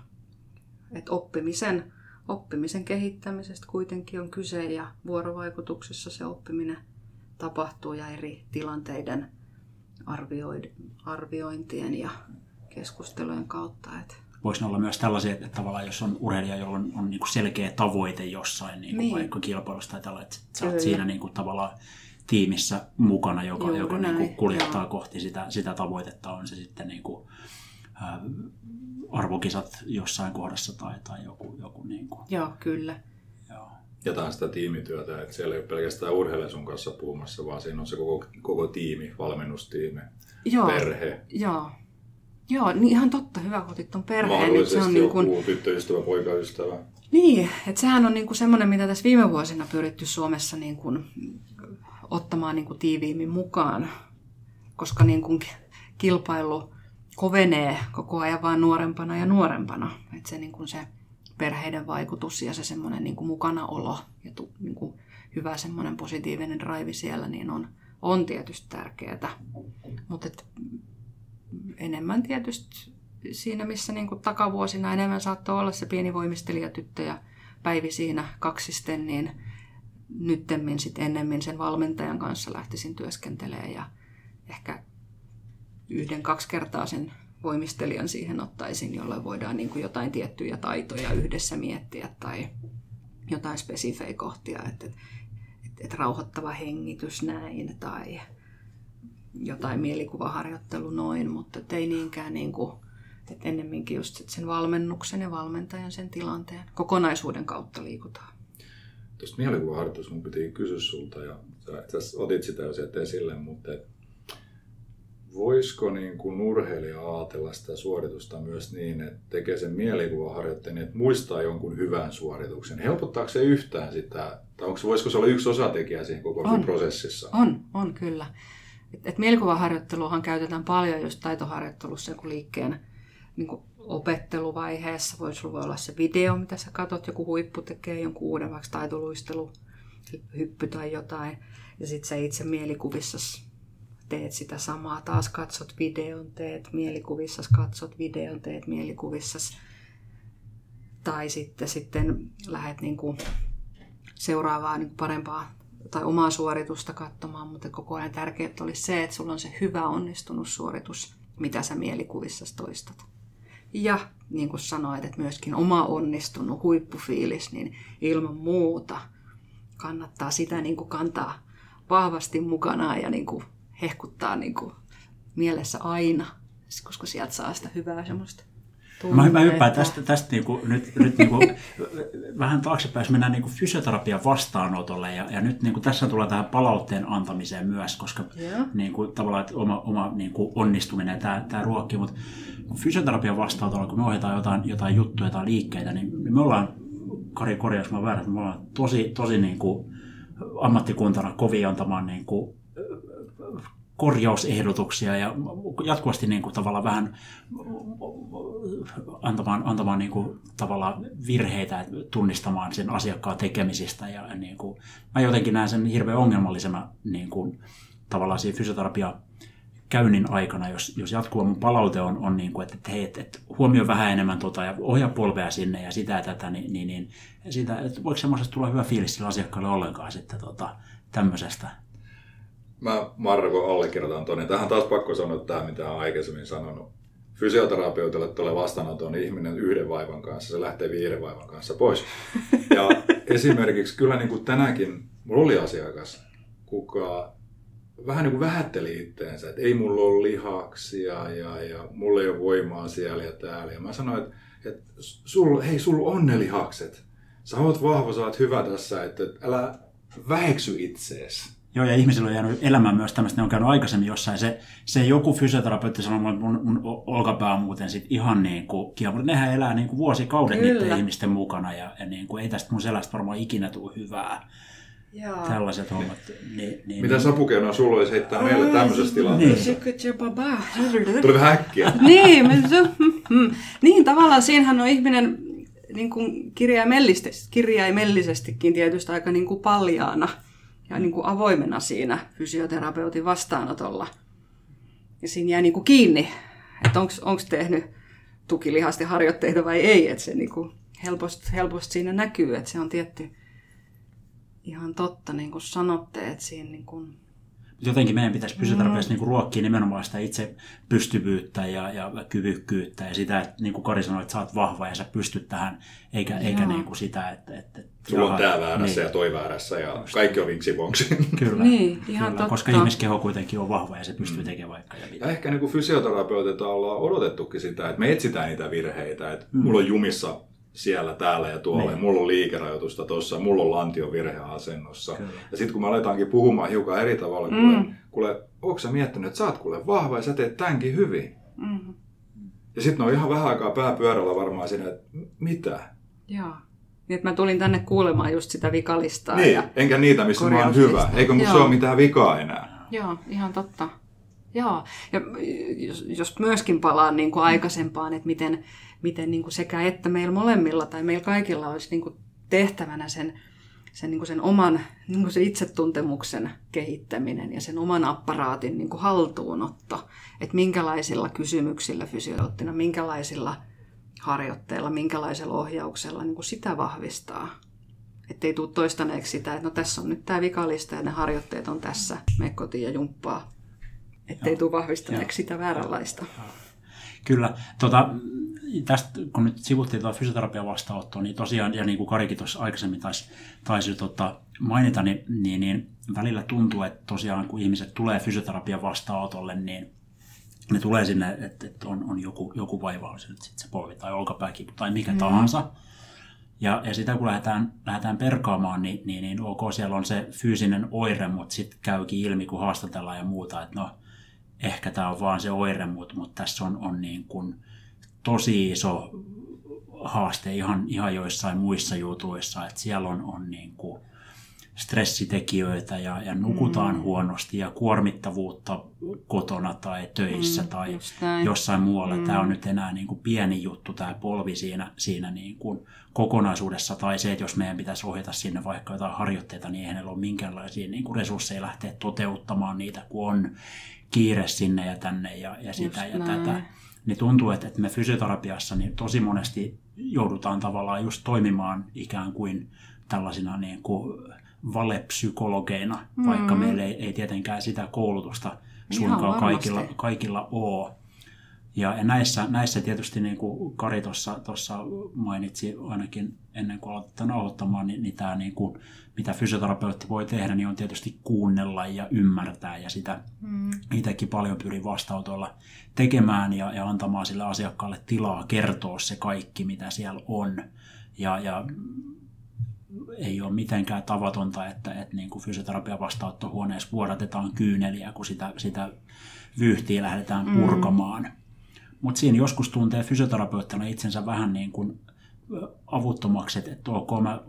Et oppimisen, oppimisen kehittämisestä kuitenkin on kyse ja vuorovaikutuksessa se oppiminen tapahtuu ja eri tilanteiden arviointien ja keskustelujen kautta. Että voisi olla myös tällaisia, että tavallaan jos on urheilija, jolla on, on niin kuin selkeä tavoite jossain niin kuin niin. vaikka kilpailusta tai tällä, että sä oot siinä niin kuin tavallaan tiimissä mukana, joka, joka niin kuin kuljettaa Joo. kohti sitä, sitä tavoitetta, on se sitten niin kuin, äh, arvokisat jossain kohdassa tai, tai joku, joku niin kuin. Joo, kyllä. Joo. Ja taas sitä tiimityötä, että siellä ei ole pelkästään urheilija sun kanssa puhumassa, vaan siinä on se koko, koko tiimi, valmennustiimi, Joo. perhe. Joo, Joo, niin ihan totta, hyvä kun otit tuon perheen. Mahdollisesti se on niin kuin... tyttöystävä, poikaystävä. Niin, että sehän on niin kuin semmoinen, mitä tässä viime vuosina pyritty Suomessa niin kuin ottamaan niin kuin tiiviimmin mukaan, koska niin kuin kilpailu kovenee koko ajan vain nuorempana ja nuorempana. Että se, niin kuin se perheiden vaikutus ja se semmoinen niin kuin mukanaolo ja tu, niin kuin hyvä semmoinen positiivinen drive siellä niin on, on tietysti tärkeää. Mutta enemmän tietysti siinä, missä niin kuin takavuosina enemmän saattoi olla se pieni voimistelijatyttö ja Päivi siinä kaksisten, niin nyttemmin sitten ennemmin sen valmentajan kanssa lähtisin työskentelemään ja ehkä yhden, kaksi kertaa sen voimistelijan siihen ottaisin, jolloin voidaan niin kuin jotain tiettyjä taitoja yhdessä miettiä tai jotain spesifejä kohtia, että, että, että rauhoittava hengitys näin tai jotain mielikuvaharjoittelu noin, mutta ei niinkään niin kuin, että ennemminkin just sen valmennuksen ja valmentajan sen tilanteen kokonaisuuden kautta liikutaan. Tuosta mielikuvaharjoitusta mun piti kysyä sulta ja sä otit sitä jo sieltä esille, mutta voisiko niin kuin urheilija ajatella sitä suoritusta myös niin, että tekee sen mielikuvaharjoitteen, että muistaa jonkun hyvän suorituksen? Helpottaako se yhtään sitä, tai onko, voisiko se olla yksi osatekijä siinä koko on. prosessissa? On, on kyllä. Et, et mielikuvaharjoitteluhan käytetään paljon just taitoharjoittelussa kun liikkeen niin kuin opetteluvaiheessa. Voi olla se video, mitä sä katot, joku huippu tekee jonkun uuden vaikka taitoluistelu, hyppy tai jotain. Ja sitten sä itse mielikuvissa teet sitä samaa. Taas katsot videon, teet mielikuvissa, katsot videon, teet mielikuvissa. Tai sitten, sitten lähdet niin kuin seuraavaa niin kuin parempaa tai omaa suoritusta katsomaan, mutta koko ajan tärkeää olisi se, että sulla on se hyvä onnistunut suoritus, mitä sä mielikuvissa toistat. Ja niin kuin sanoit, että myöskin oma onnistunut huippufiilis, niin ilman muuta kannattaa sitä niin kuin kantaa vahvasti mukana ja niin kuin hehkuttaa niin kuin mielessä aina, koska sieltä saa sitä hyvää semmoista Mä, mä hyppään tästä, tästä niinku, nyt, nyt niinku, vähän taaksepäin, jos mennään niinku fysioterapian vastaanotolle ja, ja nyt niinku, tässä tulee tähän palautteen antamiseen myös, koska niinku, tavallaan että oma, oma niinku, onnistuminen tämä, tämä ruokkii, mutta fysioterapian vastaanotolla, kun me ohjataan jotain, jotain juttuja tai liikkeitä, niin me ollaan, Kari korjaus mä väärä, me ollaan tosi, tosi niinku, ammattikuntana kovin antamaan niinku, korjausehdotuksia ja jatkuvasti niin kuin, tavallaan vähän antamaan, antamaan niin kuin, tavallaan virheitä tunnistamaan sen asiakkaan tekemisistä. Ja, niin kuin, mä jotenkin näen sen hirveän ongelmallisena niin kuin, tavallaan siinä fysioterapia käynnin aikana, jos, jos jatkuva mun palaute on, on niin kuin, että, hei, että, että huomioi vähän enemmän tota, ja ohjaa polvea sinne ja sitä ja tätä, niin, niin, niin sitä, että voiko semmoisesta tulla hyvä fiilis sillä asiakkaalle ollenkaan sitten tota, tämmöisestä mä Marko allekirjoitan tuonne. Tähän taas pakko sanoa tämä, mitä olen aikaisemmin sanonut. Fysioterapeutille tulee vastaanoton ihminen yhden vaivan kanssa, se lähtee viiden vaivan kanssa pois. Ja esimerkiksi kyllä niin kuin tänäänkin, mulla oli asiakas, kuka vähän niin kuin vähätteli itteensä, että ei mulla ole lihaksia ja, ja mulla ei ole voimaa siellä ja täällä. Ja mä sanoin, että, että sul, hei, sulla on ne lihakset. Sä oot vahva, sä oot hyvä tässä, että älä väheksy itseesi. Joo, ja ihmisillä on jäänyt elämään myös tämmöistä, ne on käynyt aikaisemmin jossain. Se, se joku fysioterapeutti sanoi, että mun, mun olkapää on muuten sit ihan niin kuin mutta nehän elää niin kuin vuosikaudet Kyllä. niiden ihmisten mukana, ja, ja niin kuin, ei tästä mun selästä varmaan ikinä tule hyvää. Joo. Tällaiset hommat. Niin, niin, Mitä niin. sapukeinoa sulla olisi heittää Ai, meille tämmöisessä tilanteessa? Niin. Tuli vähän äkkiä. niin, niin, tavallaan siinähän on ihminen niin kuin kirjaimellisesti, kirjaimellisestikin tietysti aika niin kuin paljaana ja niin kuin avoimena siinä fysioterapeutin vastaanotolla. Ja siinä jää niin kuin kiinni, että onko tehnyt tukilihasti harjoitteita vai ei. Että se niin kuin helposti, helposti siinä näkyy, että se on tietty ihan totta, niin kuin sanotte, että siinä niin kuin jotenkin meidän pitäisi fysioterapiassa mm. niin ruokkia nimenomaan sitä itse pystyvyyttä ja, ja kyvykkyyttä ja sitä, että niin kuin Kari sanoi, että sä oot vahva ja sä pystyt tähän, eikä, eikä niin kuin sitä, että... että Sulla jaha, on tää väärässä niin. ja toi väärässä ja Just. kaikki on vinksi Kyllä, niin, ihan kyllä totta. koska ihmiskeho kuitenkin on vahva ja se pystyy mm. tekemään vaikka ja mitä. Ja ehkä niin kuin fysioterapeutilta ollaan odotettukin sitä, että me etsitään niitä virheitä, että mm. mulla on jumissa siellä, täällä ja tuolla. Niin. Ja mulla on liikerajoitusta tuossa, mulla on lantio virheasennossa. Kyllä. Ja sitten kun me aletaankin puhumaan hiukan eri tavalla, mm. kuule, kuule onko sä miettinyt, että sä oot kuule vahva ja sä teet tämänkin hyvin. Mm. Ja sitten on ihan vähän aikaa pääpyörällä varmaan siinä, että mitä? Joo. Niin, että mä tulin tänne kuulemaan just sitä vikalistaa. Niin, ja enkä niitä, missä mä oon hyvä. Eikö musta ole mitään vikaa enää. Joo, ihan totta. Joo, ja jos, jos myöskin palaan niin kuin aikaisempaan, että miten, miten niin kuin sekä että meillä molemmilla tai meillä kaikilla olisi niin kuin tehtävänä sen, sen, niin kuin sen oman niin kuin se itsetuntemuksen kehittäminen ja sen oman apparaatin niin kuin haltuunotto. Että minkälaisilla kysymyksillä fysioloottina, minkälaisilla harjoitteilla, minkälaisella ohjauksella niin kuin sitä vahvistaa. Että ei tule toistaneeksi sitä, että no tässä on nyt tämä vikalista ja ne harjoitteet on tässä, me kotiin ja jumppaa. Että ei tule vahvistaneeksi sitä vääränlaista. Kyllä. Tota, tästä, kun nyt sivuttiin tuota fysioterapian vastaanottoa, niin tosiaan, ja niin kuin Karikin tuossa aikaisemmin taisi, taisi tota, mainita, niin, niin, niin, välillä tuntuu, että tosiaan kun ihmiset tulee fysioterapian vastaanotolle, niin ne tulee sinne, että, että on, on joku, joku vaiva, on se nyt sit se polvi tai olkapääkipu tai mikä mm. tahansa. Ja, ja sitä kun lähdetään, lähdetään perkaamaan, niin, niin, niin ok, siellä on se fyysinen oire, mutta sitten käykin ilmi, kun haastatellaan ja muuta, että no, ehkä tämä on vaan se oire, mutta, mutta tässä on, on niin kuin tosi iso haaste ihan, ihan joissain muissa jutuissa, että siellä on, on niin kuin stressitekijöitä ja, ja nukutaan mm. huonosti ja kuormittavuutta kotona tai töissä mm, tai jossain muualla. Mm. Tämä on nyt enää niin kuin pieni juttu, tämä polvi siinä, siinä niin kuin kokonaisuudessa tai se, että jos meidän pitäisi ohjata sinne vaikka jotain harjoitteita, niin ei hänellä ole minkäänlaisia niin kuin resursseja lähteä toteuttamaan niitä, kun on kiire sinne ja tänne ja, ja sitä Just ja näin. tätä. Niin tuntuu, että, että me fysioterapiassa niin tosi monesti joudutaan tavallaan just toimimaan ikään kuin tällaisina niin kuin valepsykologeina, mm. vaikka meillä ei, ei tietenkään sitä koulutusta suinkaan kaikilla, kaikilla ole. Ja näissä, näissä tietysti niin kuin Kari tuossa mainitsi ainakin ennen kuin aloitetaan nauhoittamaan, niin, niin tämä niin kuin, mitä fysioterapeutti voi tehdä, niin on tietysti kuunnella ja ymmärtää ja sitä mm. itsekin paljon pyrin vastautoilla tekemään ja, ja antamaan sille asiakkaalle tilaa kertoa se kaikki, mitä siellä on. Ja, ja ei ole mitenkään tavatonta, että, että niin kuin fysioterapian vastaanottohuoneessa vuodatetaan kyyneliä, kun sitä, sitä vyyhtiä lähdetään mm. purkamaan. Mm. Mutta siinä joskus tuntee fysioterapeuttina itsensä vähän niin kuin avuttomaksi, että, että ok, mä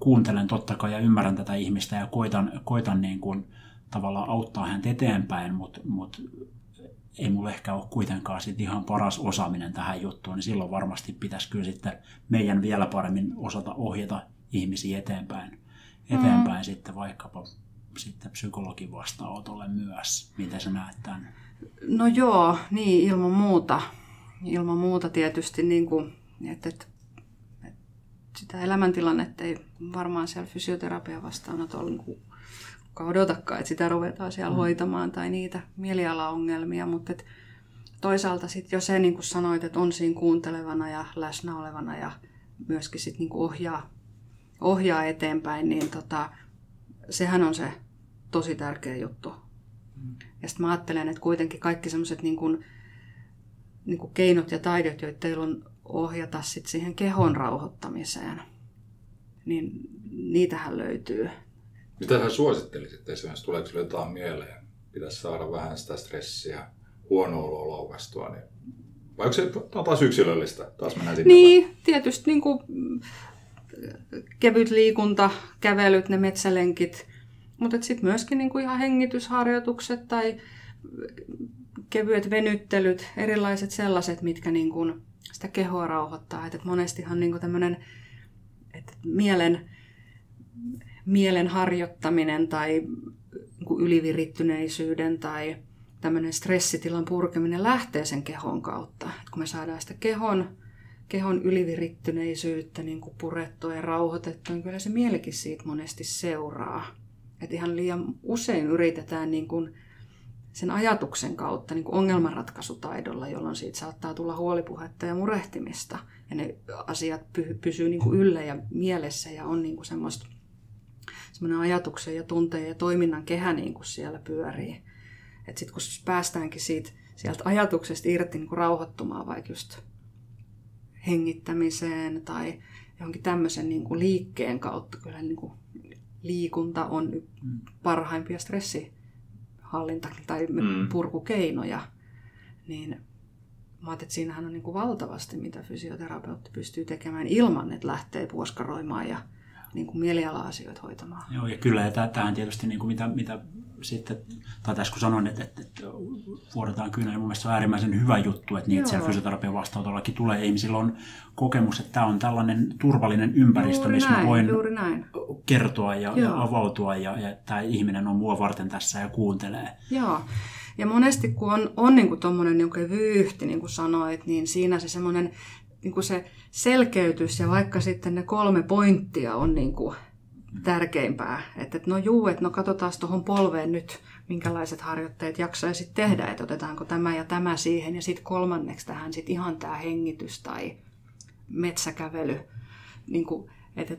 kuuntelen totta kai ja ymmärrän tätä ihmistä ja koitan, koitan niin kuin tavallaan auttaa häntä eteenpäin, mutta mut ei mulla ehkä ole kuitenkaan sit ihan paras osaaminen tähän juttuun, niin silloin varmasti pitäisi kyllä sitten meidän vielä paremmin osata ohjata ihmisiä eteenpäin, eteenpäin mm. sitten vaikkapa sitten psykologin vastaanotolle myös. Miten sä näet tämän? No joo, niin ilman muuta. Ilman muuta tietysti, niin kuin, että, että, että sitä elämäntilannetta ei varmaan siellä fysioterapian vastaanotolla niin kuin, odotakaan, että sitä ruvetaan siellä mm. hoitamaan tai niitä mielialaongelmia, mutta että toisaalta sitten jo se, niin kuin sanoit, että on siinä kuuntelevana ja läsnä olevana ja myöskin sitten niin ohjaa ohjaa eteenpäin, niin tota, sehän on se tosi tärkeä juttu. Mm. Ja sitten mä ajattelen, että kuitenkin kaikki semmoiset niin kuin, niin kuin keinot ja taidot, joita teillä on ohjata sit siihen kehon rauhoittamiseen, niin niitähän löytyy. Mitä hän suosittelisit esimerkiksi? Tuleeko sinulle jotain mieleen? Pitäisi saada vähän sitä stressiä, huono oloa laukastua, niin vai onko se taas yksilöllistä? Taas mennään sinne niin, vai? tietysti niin kuin, kevyt liikunta, kävelyt, ne metsälenkit, mutta sitten myöskin niinku ihan hengitysharjoitukset tai kevyet venyttelyt, erilaiset sellaiset, mitkä niinku sitä kehoa rauhoittaa. Et monestihan niinku tämmöinen mielen, mielen harjoittaminen tai niinku ylivirittyneisyyden tai tämmöinen stressitilan purkeminen lähtee sen kehon kautta. Et kun me saadaan sitä kehon kehon ylivirittyneisyyttä niin kuin purettua ja rauhoitettua, niin kyllä se mielikin siitä monesti seuraa. Et ihan liian usein yritetään niin kuin sen ajatuksen kautta niin kuin ongelmanratkaisutaidolla, jolloin siitä saattaa tulla huolipuhetta ja murehtimista. Ja ne asiat py- pysyy niin kuin yllä ja mielessä ja on niin kuin semmoista semmoinen ajatuksen ja tunteen ja toiminnan kehä niin kuin siellä pyörii. Sitten kun päästäänkin siitä, sieltä ajatuksesta irti niin kuin rauhoittumaan vaikka just hengittämiseen tai johonkin tämmöisen niin kuin liikkeen kautta. Kyllä niin kuin liikunta on mm. parhaimpia stressihallinta- tai mm. purkukeinoja. Niin mä ajattelin, että siinähän on niin kuin valtavasti, mitä fysioterapeutti pystyy tekemään ilman, että lähtee puoskaroimaan ja niin kuin mieliala-asioita hoitamaan. Joo, ja kyllä, ja tämähän tietysti niin kuin mitä, mitä sitten, tai tässä kun sanoin, että, että, että vuodetaan kyllä, niin mun mielestä se on äärimmäisen hyvä juttu, että niitä siellä fysioterapian vastaanotollakin tulee. Ihmisillä on kokemus, että tämä on tällainen turvallinen ympäristö, juuri missä näin, mä voin kertoa ja, ja avautua, ja, ja tämä ihminen on mua varten tässä ja kuuntelee. Joo. Ja monesti kun on, on niin tuommoinen niin vyyhti, niin kuin sanoit, niin siinä se semmoinen niin se selkeytys ja vaikka sitten ne kolme pointtia on niin kuin tärkeimpää. Että no juu, että no katsotaan tuohon polveen nyt, minkälaiset harjoitteet jaksaisit tehdä, että otetaanko tämä ja tämä siihen. Ja sitten kolmanneksi tähän sitten ihan tämä hengitys tai metsäkävely. Niin kuin, että,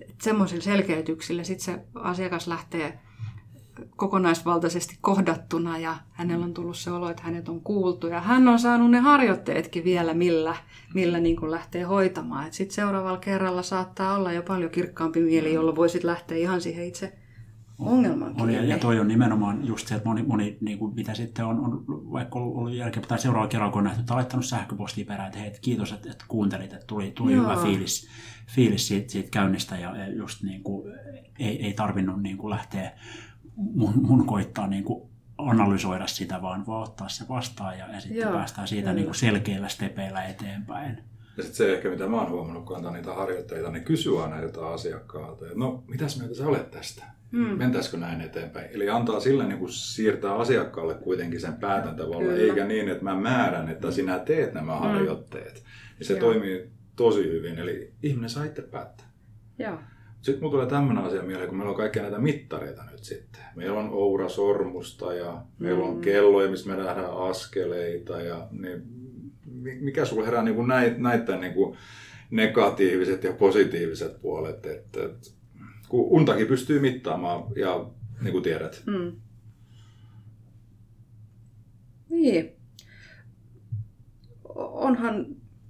että semmoisilla selkeytyksillä sitten se asiakas lähtee kokonaisvaltaisesti kohdattuna ja hänellä on tullut se olo, että hänet on kuultu ja hän on saanut ne harjoitteetkin vielä, millä, millä niin kuin lähtee hoitamaan. Sitten seuraavalla kerralla saattaa olla jo paljon kirkkaampi mieli, jolla voisit lähteä ihan siihen itse ongelman on, ja, toi on nimenomaan just se, että moni, moni niin kuin mitä sitten on, on vaikka ollut, ollut jälkeen, tai seuraava kerralla, kun on nähty, että on laittanut sähköpostia perään, että hei, kiitos, että, että kuuntelit, että tuli, tuli Joo. hyvä fiilis, fiilis siitä, siitä käynnistä, ja, ja just niin kuin, ei, ei tarvinnut niin kuin lähteä mun, mun koittaa niin kuin analysoida sitä, vaan vaan ottaa se vastaan, ja, ja sitten Joo, päästään siitä niin kuin selkeillä stepeillä eteenpäin. Ja sitten se ehkä, mitä mä oon huomannut, kun antaa niitä harjoitteita, niin kysyy aina jotain asiakkaalta, että no, mitäs mieltä sä olet tästä? Mm. Mentäisikö näin eteenpäin? Eli antaa sille niin kuin siirtää asiakkaalle kuitenkin sen päätäntävallan, Kyllä. eikä niin, että mä määrän, että sinä teet nämä harjoitteet. Ja se Joo. toimii tosi hyvin, eli ihminen saa itse päättää. Joo. Sitten mulla tulee tämmöinen asia mieleen, kun meillä on kaikkia näitä mittareita nyt sitten. Meillä on Oura-sormusta ja meillä on Mm. kelloja, missä me nähdään askeleita. Ja, niin, mi- mikä sulla herää niin kuin näitä, näitä niin kuin negatiiviset ja positiiviset puolet? Että, että, kun untakin pystyy mittaamaan ja niin kuin tiedät. Mm. Niin. Onhan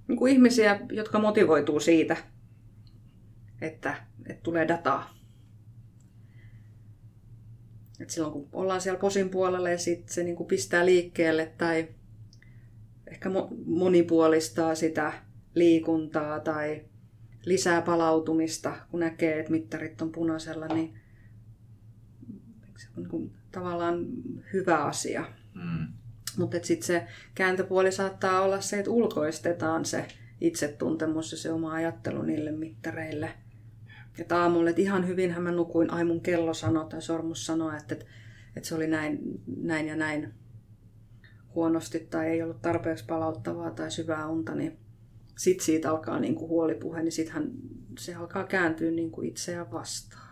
niin kuin ihmisiä, jotka motivoituu siitä, että, että tulee dataa. Et silloin kun ollaan siellä posin puolella ja sit se niin kuin pistää liikkeelle tai ehkä mo- monipuolistaa sitä liikuntaa tai lisää palautumista, kun näkee, että mittarit on punaisella, niin se on niin kuin tavallaan hyvä asia. Mm. Mutta sitten se kääntöpuoli saattaa olla se, että ulkoistetaan se itsetuntemus ja se oma ajattelu niille mittareille. Että aamulla, että ihan hyvinhän mä nukuin, ai mun kello sanoi tai sormus sanoi, että, että, että se oli näin, näin ja näin huonosti tai ei ollut tarpeeksi palauttavaa tai syvää unta, niin sitten siitä alkaa niinku huolipuhe, niin sittenhän se alkaa kääntyä niinku itseään vastaan.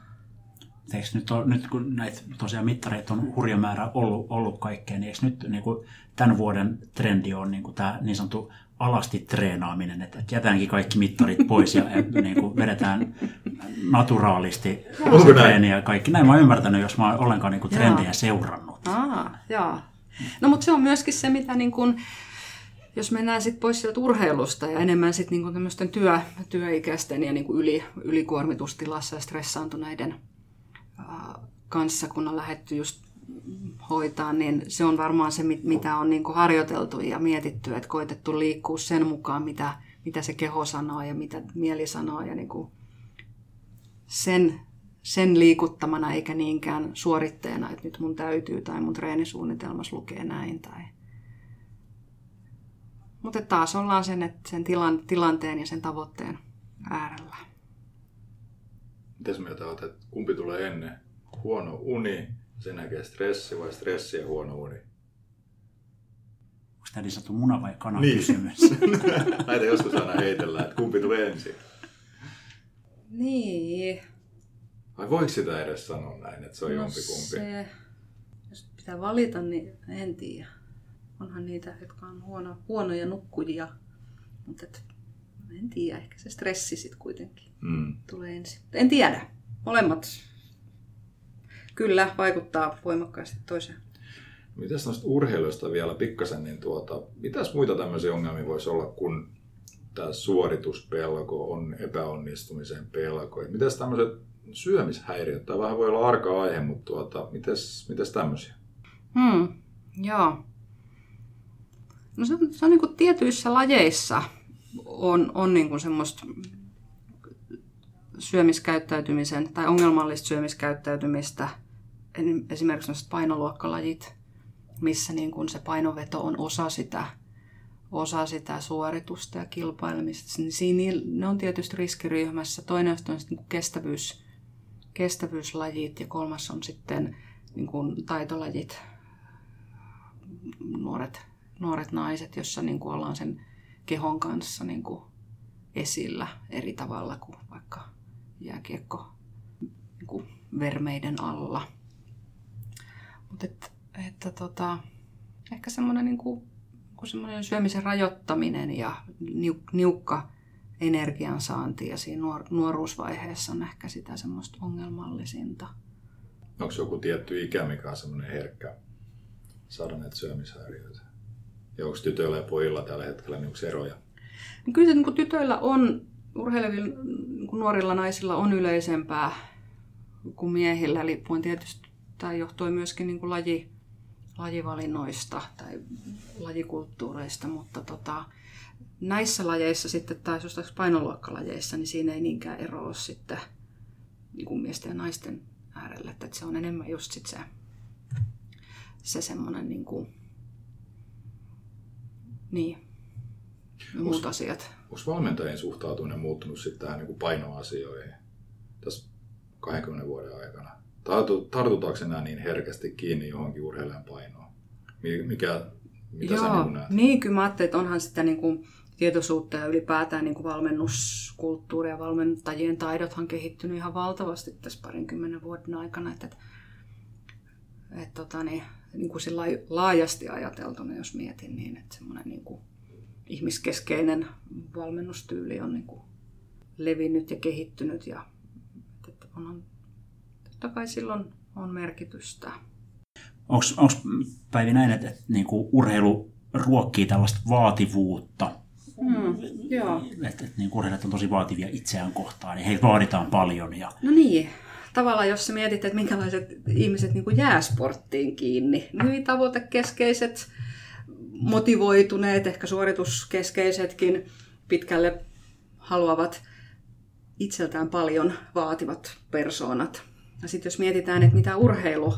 Eikö nyt, ole, nyt kun näitä tosiaan mittareita on hurja määrä ollut, ollut kaikkea, niin eikö nyt niin kuin tämän vuoden trendi on niin kuin tämä niin sanottu alasti treenaaminen, että jätäänkin kaikki mittarit pois ja, niin kuin vedetään naturaalisti Onko se näin? treeni ja kaikki. Näin mä oon ymmärtänyt, jos mä oon ollenkaan niin kuin trendejä seurannut. Aa, joo. No mutta se on myöskin se, mitä niin kun, jos mennään sit pois sieltä urheilusta ja enemmän sit niin tämmöisten työ, työikäisten ja niin kuin yli, ylikuormitustilassa ja stressaantuneiden ää, kanssa, kun on lähdetty just hoitaa, niin se on varmaan se, mit- mitä on niin harjoiteltu ja mietitty, että koitettu liikkua sen mukaan, mitä, mitä se keho sanoo ja mitä mieli sanoo ja niin kuin sen, sen liikuttamana eikä niinkään suoritteena, että nyt mun täytyy tai mun treenisuunnitelmassa lukee näin. Tai... Mutta taas ollaan sen, että sen tilan, tilanteen ja sen tavoitteen äärellä. Mitäs mieltä olet, että kumpi tulee ennen? Huono uni, sen jälkeen stressi vai stressi ja huono uni? Onko tämä niin sanottu muna vai kana Niin. kysymys? Näitä joskus aina heitellään, että kumpi tulee ensin. Niin. Vai voiko sitä edes sanoa näin, että se on No jompikumpi? se, jos pitää valita, niin en tiedä. Onhan niitä, jotka on huono, huonoja nukkujia. Mutta et, en tiedä, ehkä se stressi sitten kuitenkin Mm. tulee ensin. En tiedä. Molemmat kyllä vaikuttaa voimakkaasti toiseen. Mitäs noista urheiluista vielä pikkasen, niin tuota, mitäs muita tämmöisiä ongelmia voisi olla, kun tämä suorituspelko on epäonnistumisen pelko? Et Mitäs tämmöiset syömishäiriöt, tämä vähän voi olla arka aihe, mutta tuota, mitäs, mitäs tämmöisiä? Hmm, joo. No se on, se on niin kuin tietyissä lajeissa on, on niin kuin semmoista syömiskäyttäytymisen tai ongelmallista syömiskäyttäytymistä, esimerkiksi painoluokkalajit, missä niin kuin se painoveto on osa sitä, osa sitä suoritusta ja kilpailemista, niin siinä ne on tietysti riskiryhmässä. Toinen on sitten niin kuin kestävyys, kestävyyslajit ja kolmas on sitten niin kuin taitolajit, nuoret, nuoret naiset, jossa niin kuin ollaan sen kehon kanssa niin kuin esillä eri tavalla kuin vaikka jääkiekko niin kuin vermeiden alla. Mutta et, että tota, ehkä semmoinen niin kuin, semmoinen syömisen rajoittaminen ja niuk, niukka energiansaanti ja siinä nuor, nuoruusvaiheessa on ehkä sitä semmoista ongelmallisinta. Onko joku tietty ikä, mikä on semmoinen herkkä saada näitä syömishäiriöitä? Ja onko tytöillä ja pojilla tällä hetkellä niin eroja? Niin Kyllä se niin tytöillä on, urheilevilla niin nuorilla naisilla on yleisempää kuin miehillä, eli tietysti, tämä johtui myöskin niin kuin laji, lajivalinnoista tai lajikulttuureista, mutta tota, näissä lajeissa sitten, tai painoluokkalajeissa, niin siinä ei niinkään ero ole sitten niin kuin miesten ja naisten äärellä, että se on enemmän just sit se, se semmoinen niin kuin, niin, muut asiat. Onko valmentajien suhtautuminen muuttunut sitten tähän niin kuin painoasioihin tässä 20 vuoden aikana? Tartutaanko enää niin herkästi kiinni johonkin urheilijan painoon? Mikä, mitä Joo, sä niin näet? niin kyllä mä ajattelin, että onhan sitä niin kuin tietoisuutta ja ylipäätään niin kuin valmennuskulttuuri ja valmentajien taidothan kehittynyt ihan valtavasti tässä parinkymmenen vuoden aikana. Että, että, että tota, niin, niin kuin laajasti ajateltuna, jos mietin, niin että semmoinen niin kuin ihmiskeskeinen valmennustyyli on niin kuin levinnyt ja kehittynyt ja että on, totta kai silloin on merkitystä. Onko Päivi näin, että, että niin kuin urheilu ruokkii tällaista vaativuutta? Mm, joo. Että, että niin urheilijat on tosi vaativia itseään kohtaan, niin heitä vaaditaan paljon. Ja... No niin, tavallaan jos sä mietit, että minkälaiset ihmiset niin kuin jää sporttiin kiinni, niin tavoitekeskeiset, motivoituneet, ehkä suorituskeskeisetkin pitkälle haluavat itseltään paljon vaativat persoonat. Ja sitten jos mietitään, että mitä urheilu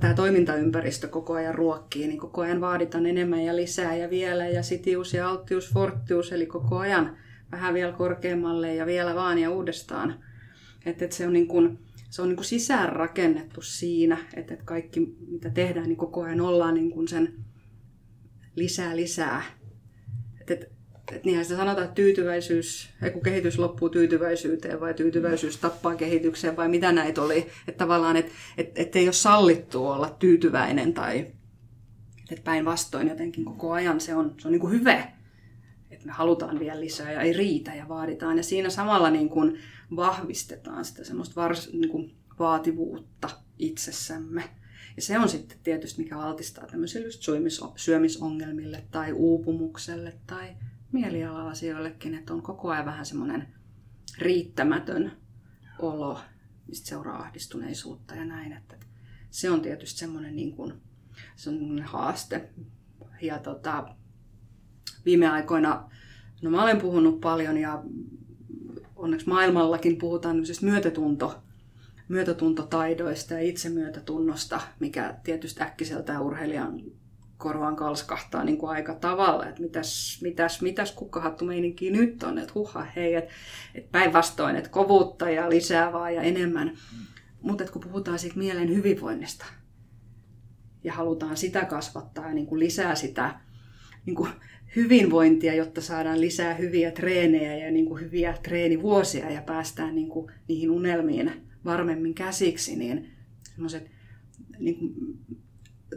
tämä toimintaympäristö koko ajan ruokkii, niin koko ajan vaaditaan enemmän ja lisää ja vielä ja sitius ja alttius fortius, eli koko ajan vähän vielä korkeammalle ja vielä vaan ja uudestaan. Että, että se on, niin kuin, se on niin kuin sisään rakennettu siinä, että, että kaikki mitä tehdään, niin koko ajan ollaan niin kuin sen lisää lisää. Että, että niinhän sitä sanotaan, että tyytyväisyys, kun kehitys loppuu tyytyväisyyteen vai tyytyväisyys tappaa kehitykseen vai mitä näitä oli. Että tavallaan, että, että, että ei ole sallittu olla tyytyväinen tai päinvastoin jotenkin koko ajan se on, se on niin kuin hyvä. Että me halutaan vielä lisää ja ei riitä ja vaaditaan. Ja siinä samalla niin kuin vahvistetaan sitä semmoista vars, niin kuin vaativuutta itsessämme. Ja se on sitten tietysti, mikä altistaa tämmöisille just syömisongelmille tai uupumukselle tai mieliala-asioillekin, että on koko ajan vähän semmoinen riittämätön olo, mistä seuraa ahdistuneisuutta ja näin. Että se on tietysti semmoinen, niin kuin, se on haaste. Ja tota, viime aikoina, no mä olen puhunut paljon ja onneksi maailmallakin puhutaan myötätunto myötätuntotaidoista ja itsemyötätunnosta, mikä tietysti äkkiseltään urheilijan korvaan kalskahtaa niin kuin aika tavalla, että mitäs, mitäs, mitäs kukkahattu meininki nyt on, että huha hei, että, että päinvastoin, että kovuutta ja lisää vaan ja enemmän. Mutta kun puhutaan siitä mielen hyvinvoinnista ja halutaan sitä kasvattaa ja niin kuin lisää sitä niin kuin hyvinvointia, jotta saadaan lisää hyviä treenejä ja niin kuin hyviä treenivuosia ja päästään niin kuin niihin unelmiin varmemmin käsiksi, niin semmoiset niin kuin,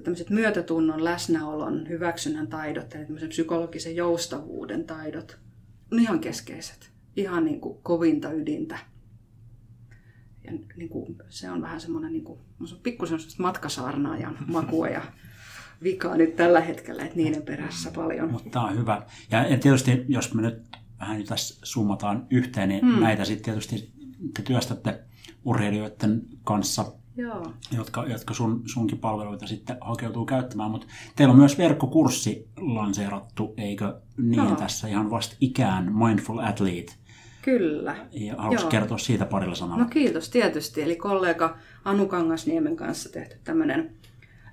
tämmöiset myötätunnon, läsnäolon, hyväksynnän taidot, eli tämmöisen psykologisen joustavuuden taidot, on ihan keskeiset. Ihan niin kuin kovinta ydintä. Ja niin kuin, se on vähän semmoinen, niin kuin, on pikkusen matkasaarnaajan makua ja vikaa nyt tällä hetkellä, että niiden perässä paljon. Mutta tämä on hyvä. Ja, tietysti, jos me nyt vähän tässä summataan yhteen, niin hmm. näitä sitten tietysti te työstätte urheilijoiden kanssa, Joo. Jotka, jotka sun, sunkin palveluita sitten hakeutuu käyttämään. Mutta teillä on myös verkkokurssi lanseerattu, eikö niin Joo. tässä ihan vasta ikään Mindful Athlete? Kyllä. Ja haluaisin kertoa siitä parilla sanalla. No kiitos tietysti. Eli kollega Anu Kangasniemen kanssa tehty tämmöinen,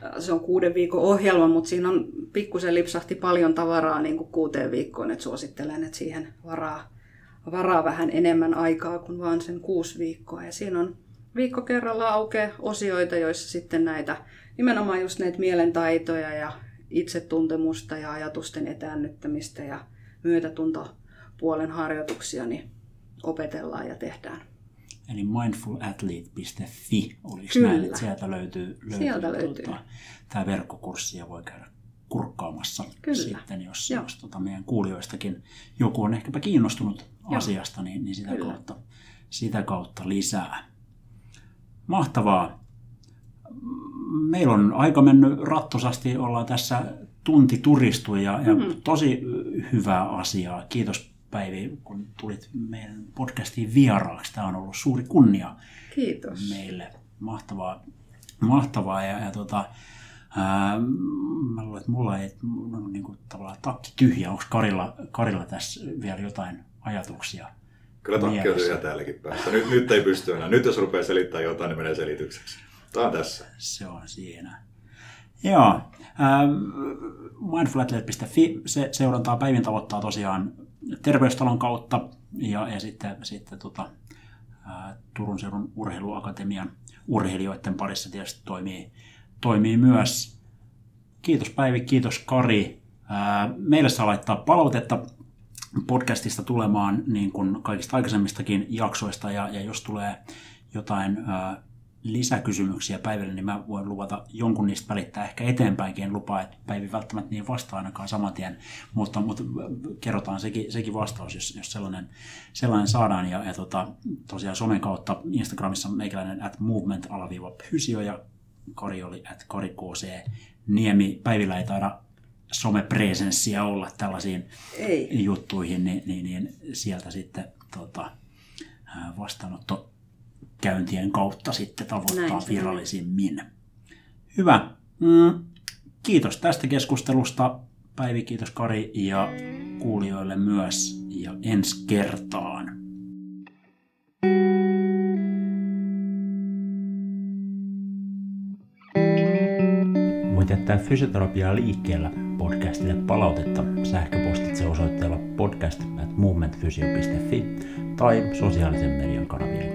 äh, se on kuuden viikon ohjelma, mutta siinä on pikkusen lipsahti paljon tavaraa niin kuin kuuteen viikkoon, että suosittelen, että siihen varaa varaa vähän enemmän aikaa kuin vaan sen kuusi viikkoa. Ja siinä on viikko kerralla aukeaa osioita, joissa sitten näitä nimenomaan just näitä mielentaitoja ja itsetuntemusta ja ajatusten etäännyttämistä ja myötätuntopuolen harjoituksia niin opetellaan ja tehdään. Eli mindfulathlete.fi olisi Kyllä. näin, että sieltä löytyy, löytyy, sieltä löytyy. Tuota, tämä verkkokurssi ja voi käydä kurkkaamassa Kyllä. sitten, jos, jos tota meidän kuulijoistakin joku on ehkäpä kiinnostunut Joo. asiasta, niin, niin sitä, kautta, sitä kautta lisää. Mahtavaa. Meillä on aika mennyt rattosasti, ollaan tässä tunti turistu ja, ja mm. tosi hyvää asiaa. Kiitos Päivi, kun tulit meidän podcastiin vieraaksi. Tämä on ollut suuri kunnia Kiitos. meille. Mahtavaa, mahtavaa ja, ja tota, ää, mä luulen, että mulla ei no, niin kuin, tavallaan takki tyhjä. Onko Karilla, Karilla tässä vielä jotain ajatuksia? Kyllä takki on tyhjä täälläkin päässä. Nyt, nyt ei pysty enää. Nyt jos rupeaa selittämään jotain, niin menee selitykseksi. Tämä on tässä. Se on siinä. Joo. Ähm, mindfulathlete.fi, se seurantaa päivin tavoittaa tosiaan terveystalon kautta ja, ja sitten, sitten tota, ää, Turun seudun urheiluakatemian urheilijoiden parissa tietysti toimii, toimii myös. Kiitos Päivi, kiitos Kari. Ää, meille saa laittaa palautetta podcastista tulemaan niin kuin kaikista aikaisemmistakin jaksoista ja, ja jos tulee jotain ää, lisäkysymyksiä Päiville, niin mä voin luvata jonkun niistä välittää ehkä eteenpäinkin. En lupaa, että Päivi välttämättä niin vastaa ainakaan saman tien, mutta, mutta kerrotaan sekin, sekin vastaus, jos, jos sellainen, sellainen saadaan. Ja, ja tota, tosiaan somen kautta Instagramissa meikäläinen at movement-physio ja Kari oli at Kari KC Niemi. Päivillä ei taida somepresenssiä olla tällaisiin Ei. juttuihin, niin, niin, niin sieltä sitten tota, vastaanotto käyntien kautta sitten tavoittaa Näin virallisimmin. Hyvä. Mm, kiitos tästä keskustelusta. Päivi, kiitos Kari ja kuulijoille myös. Ja ensi kertaan. Voit jättää fysioterapiaa liikkeellä podcastille palautetta sähköpostitse osoitteella podcast tai sosiaalisen median kanavien.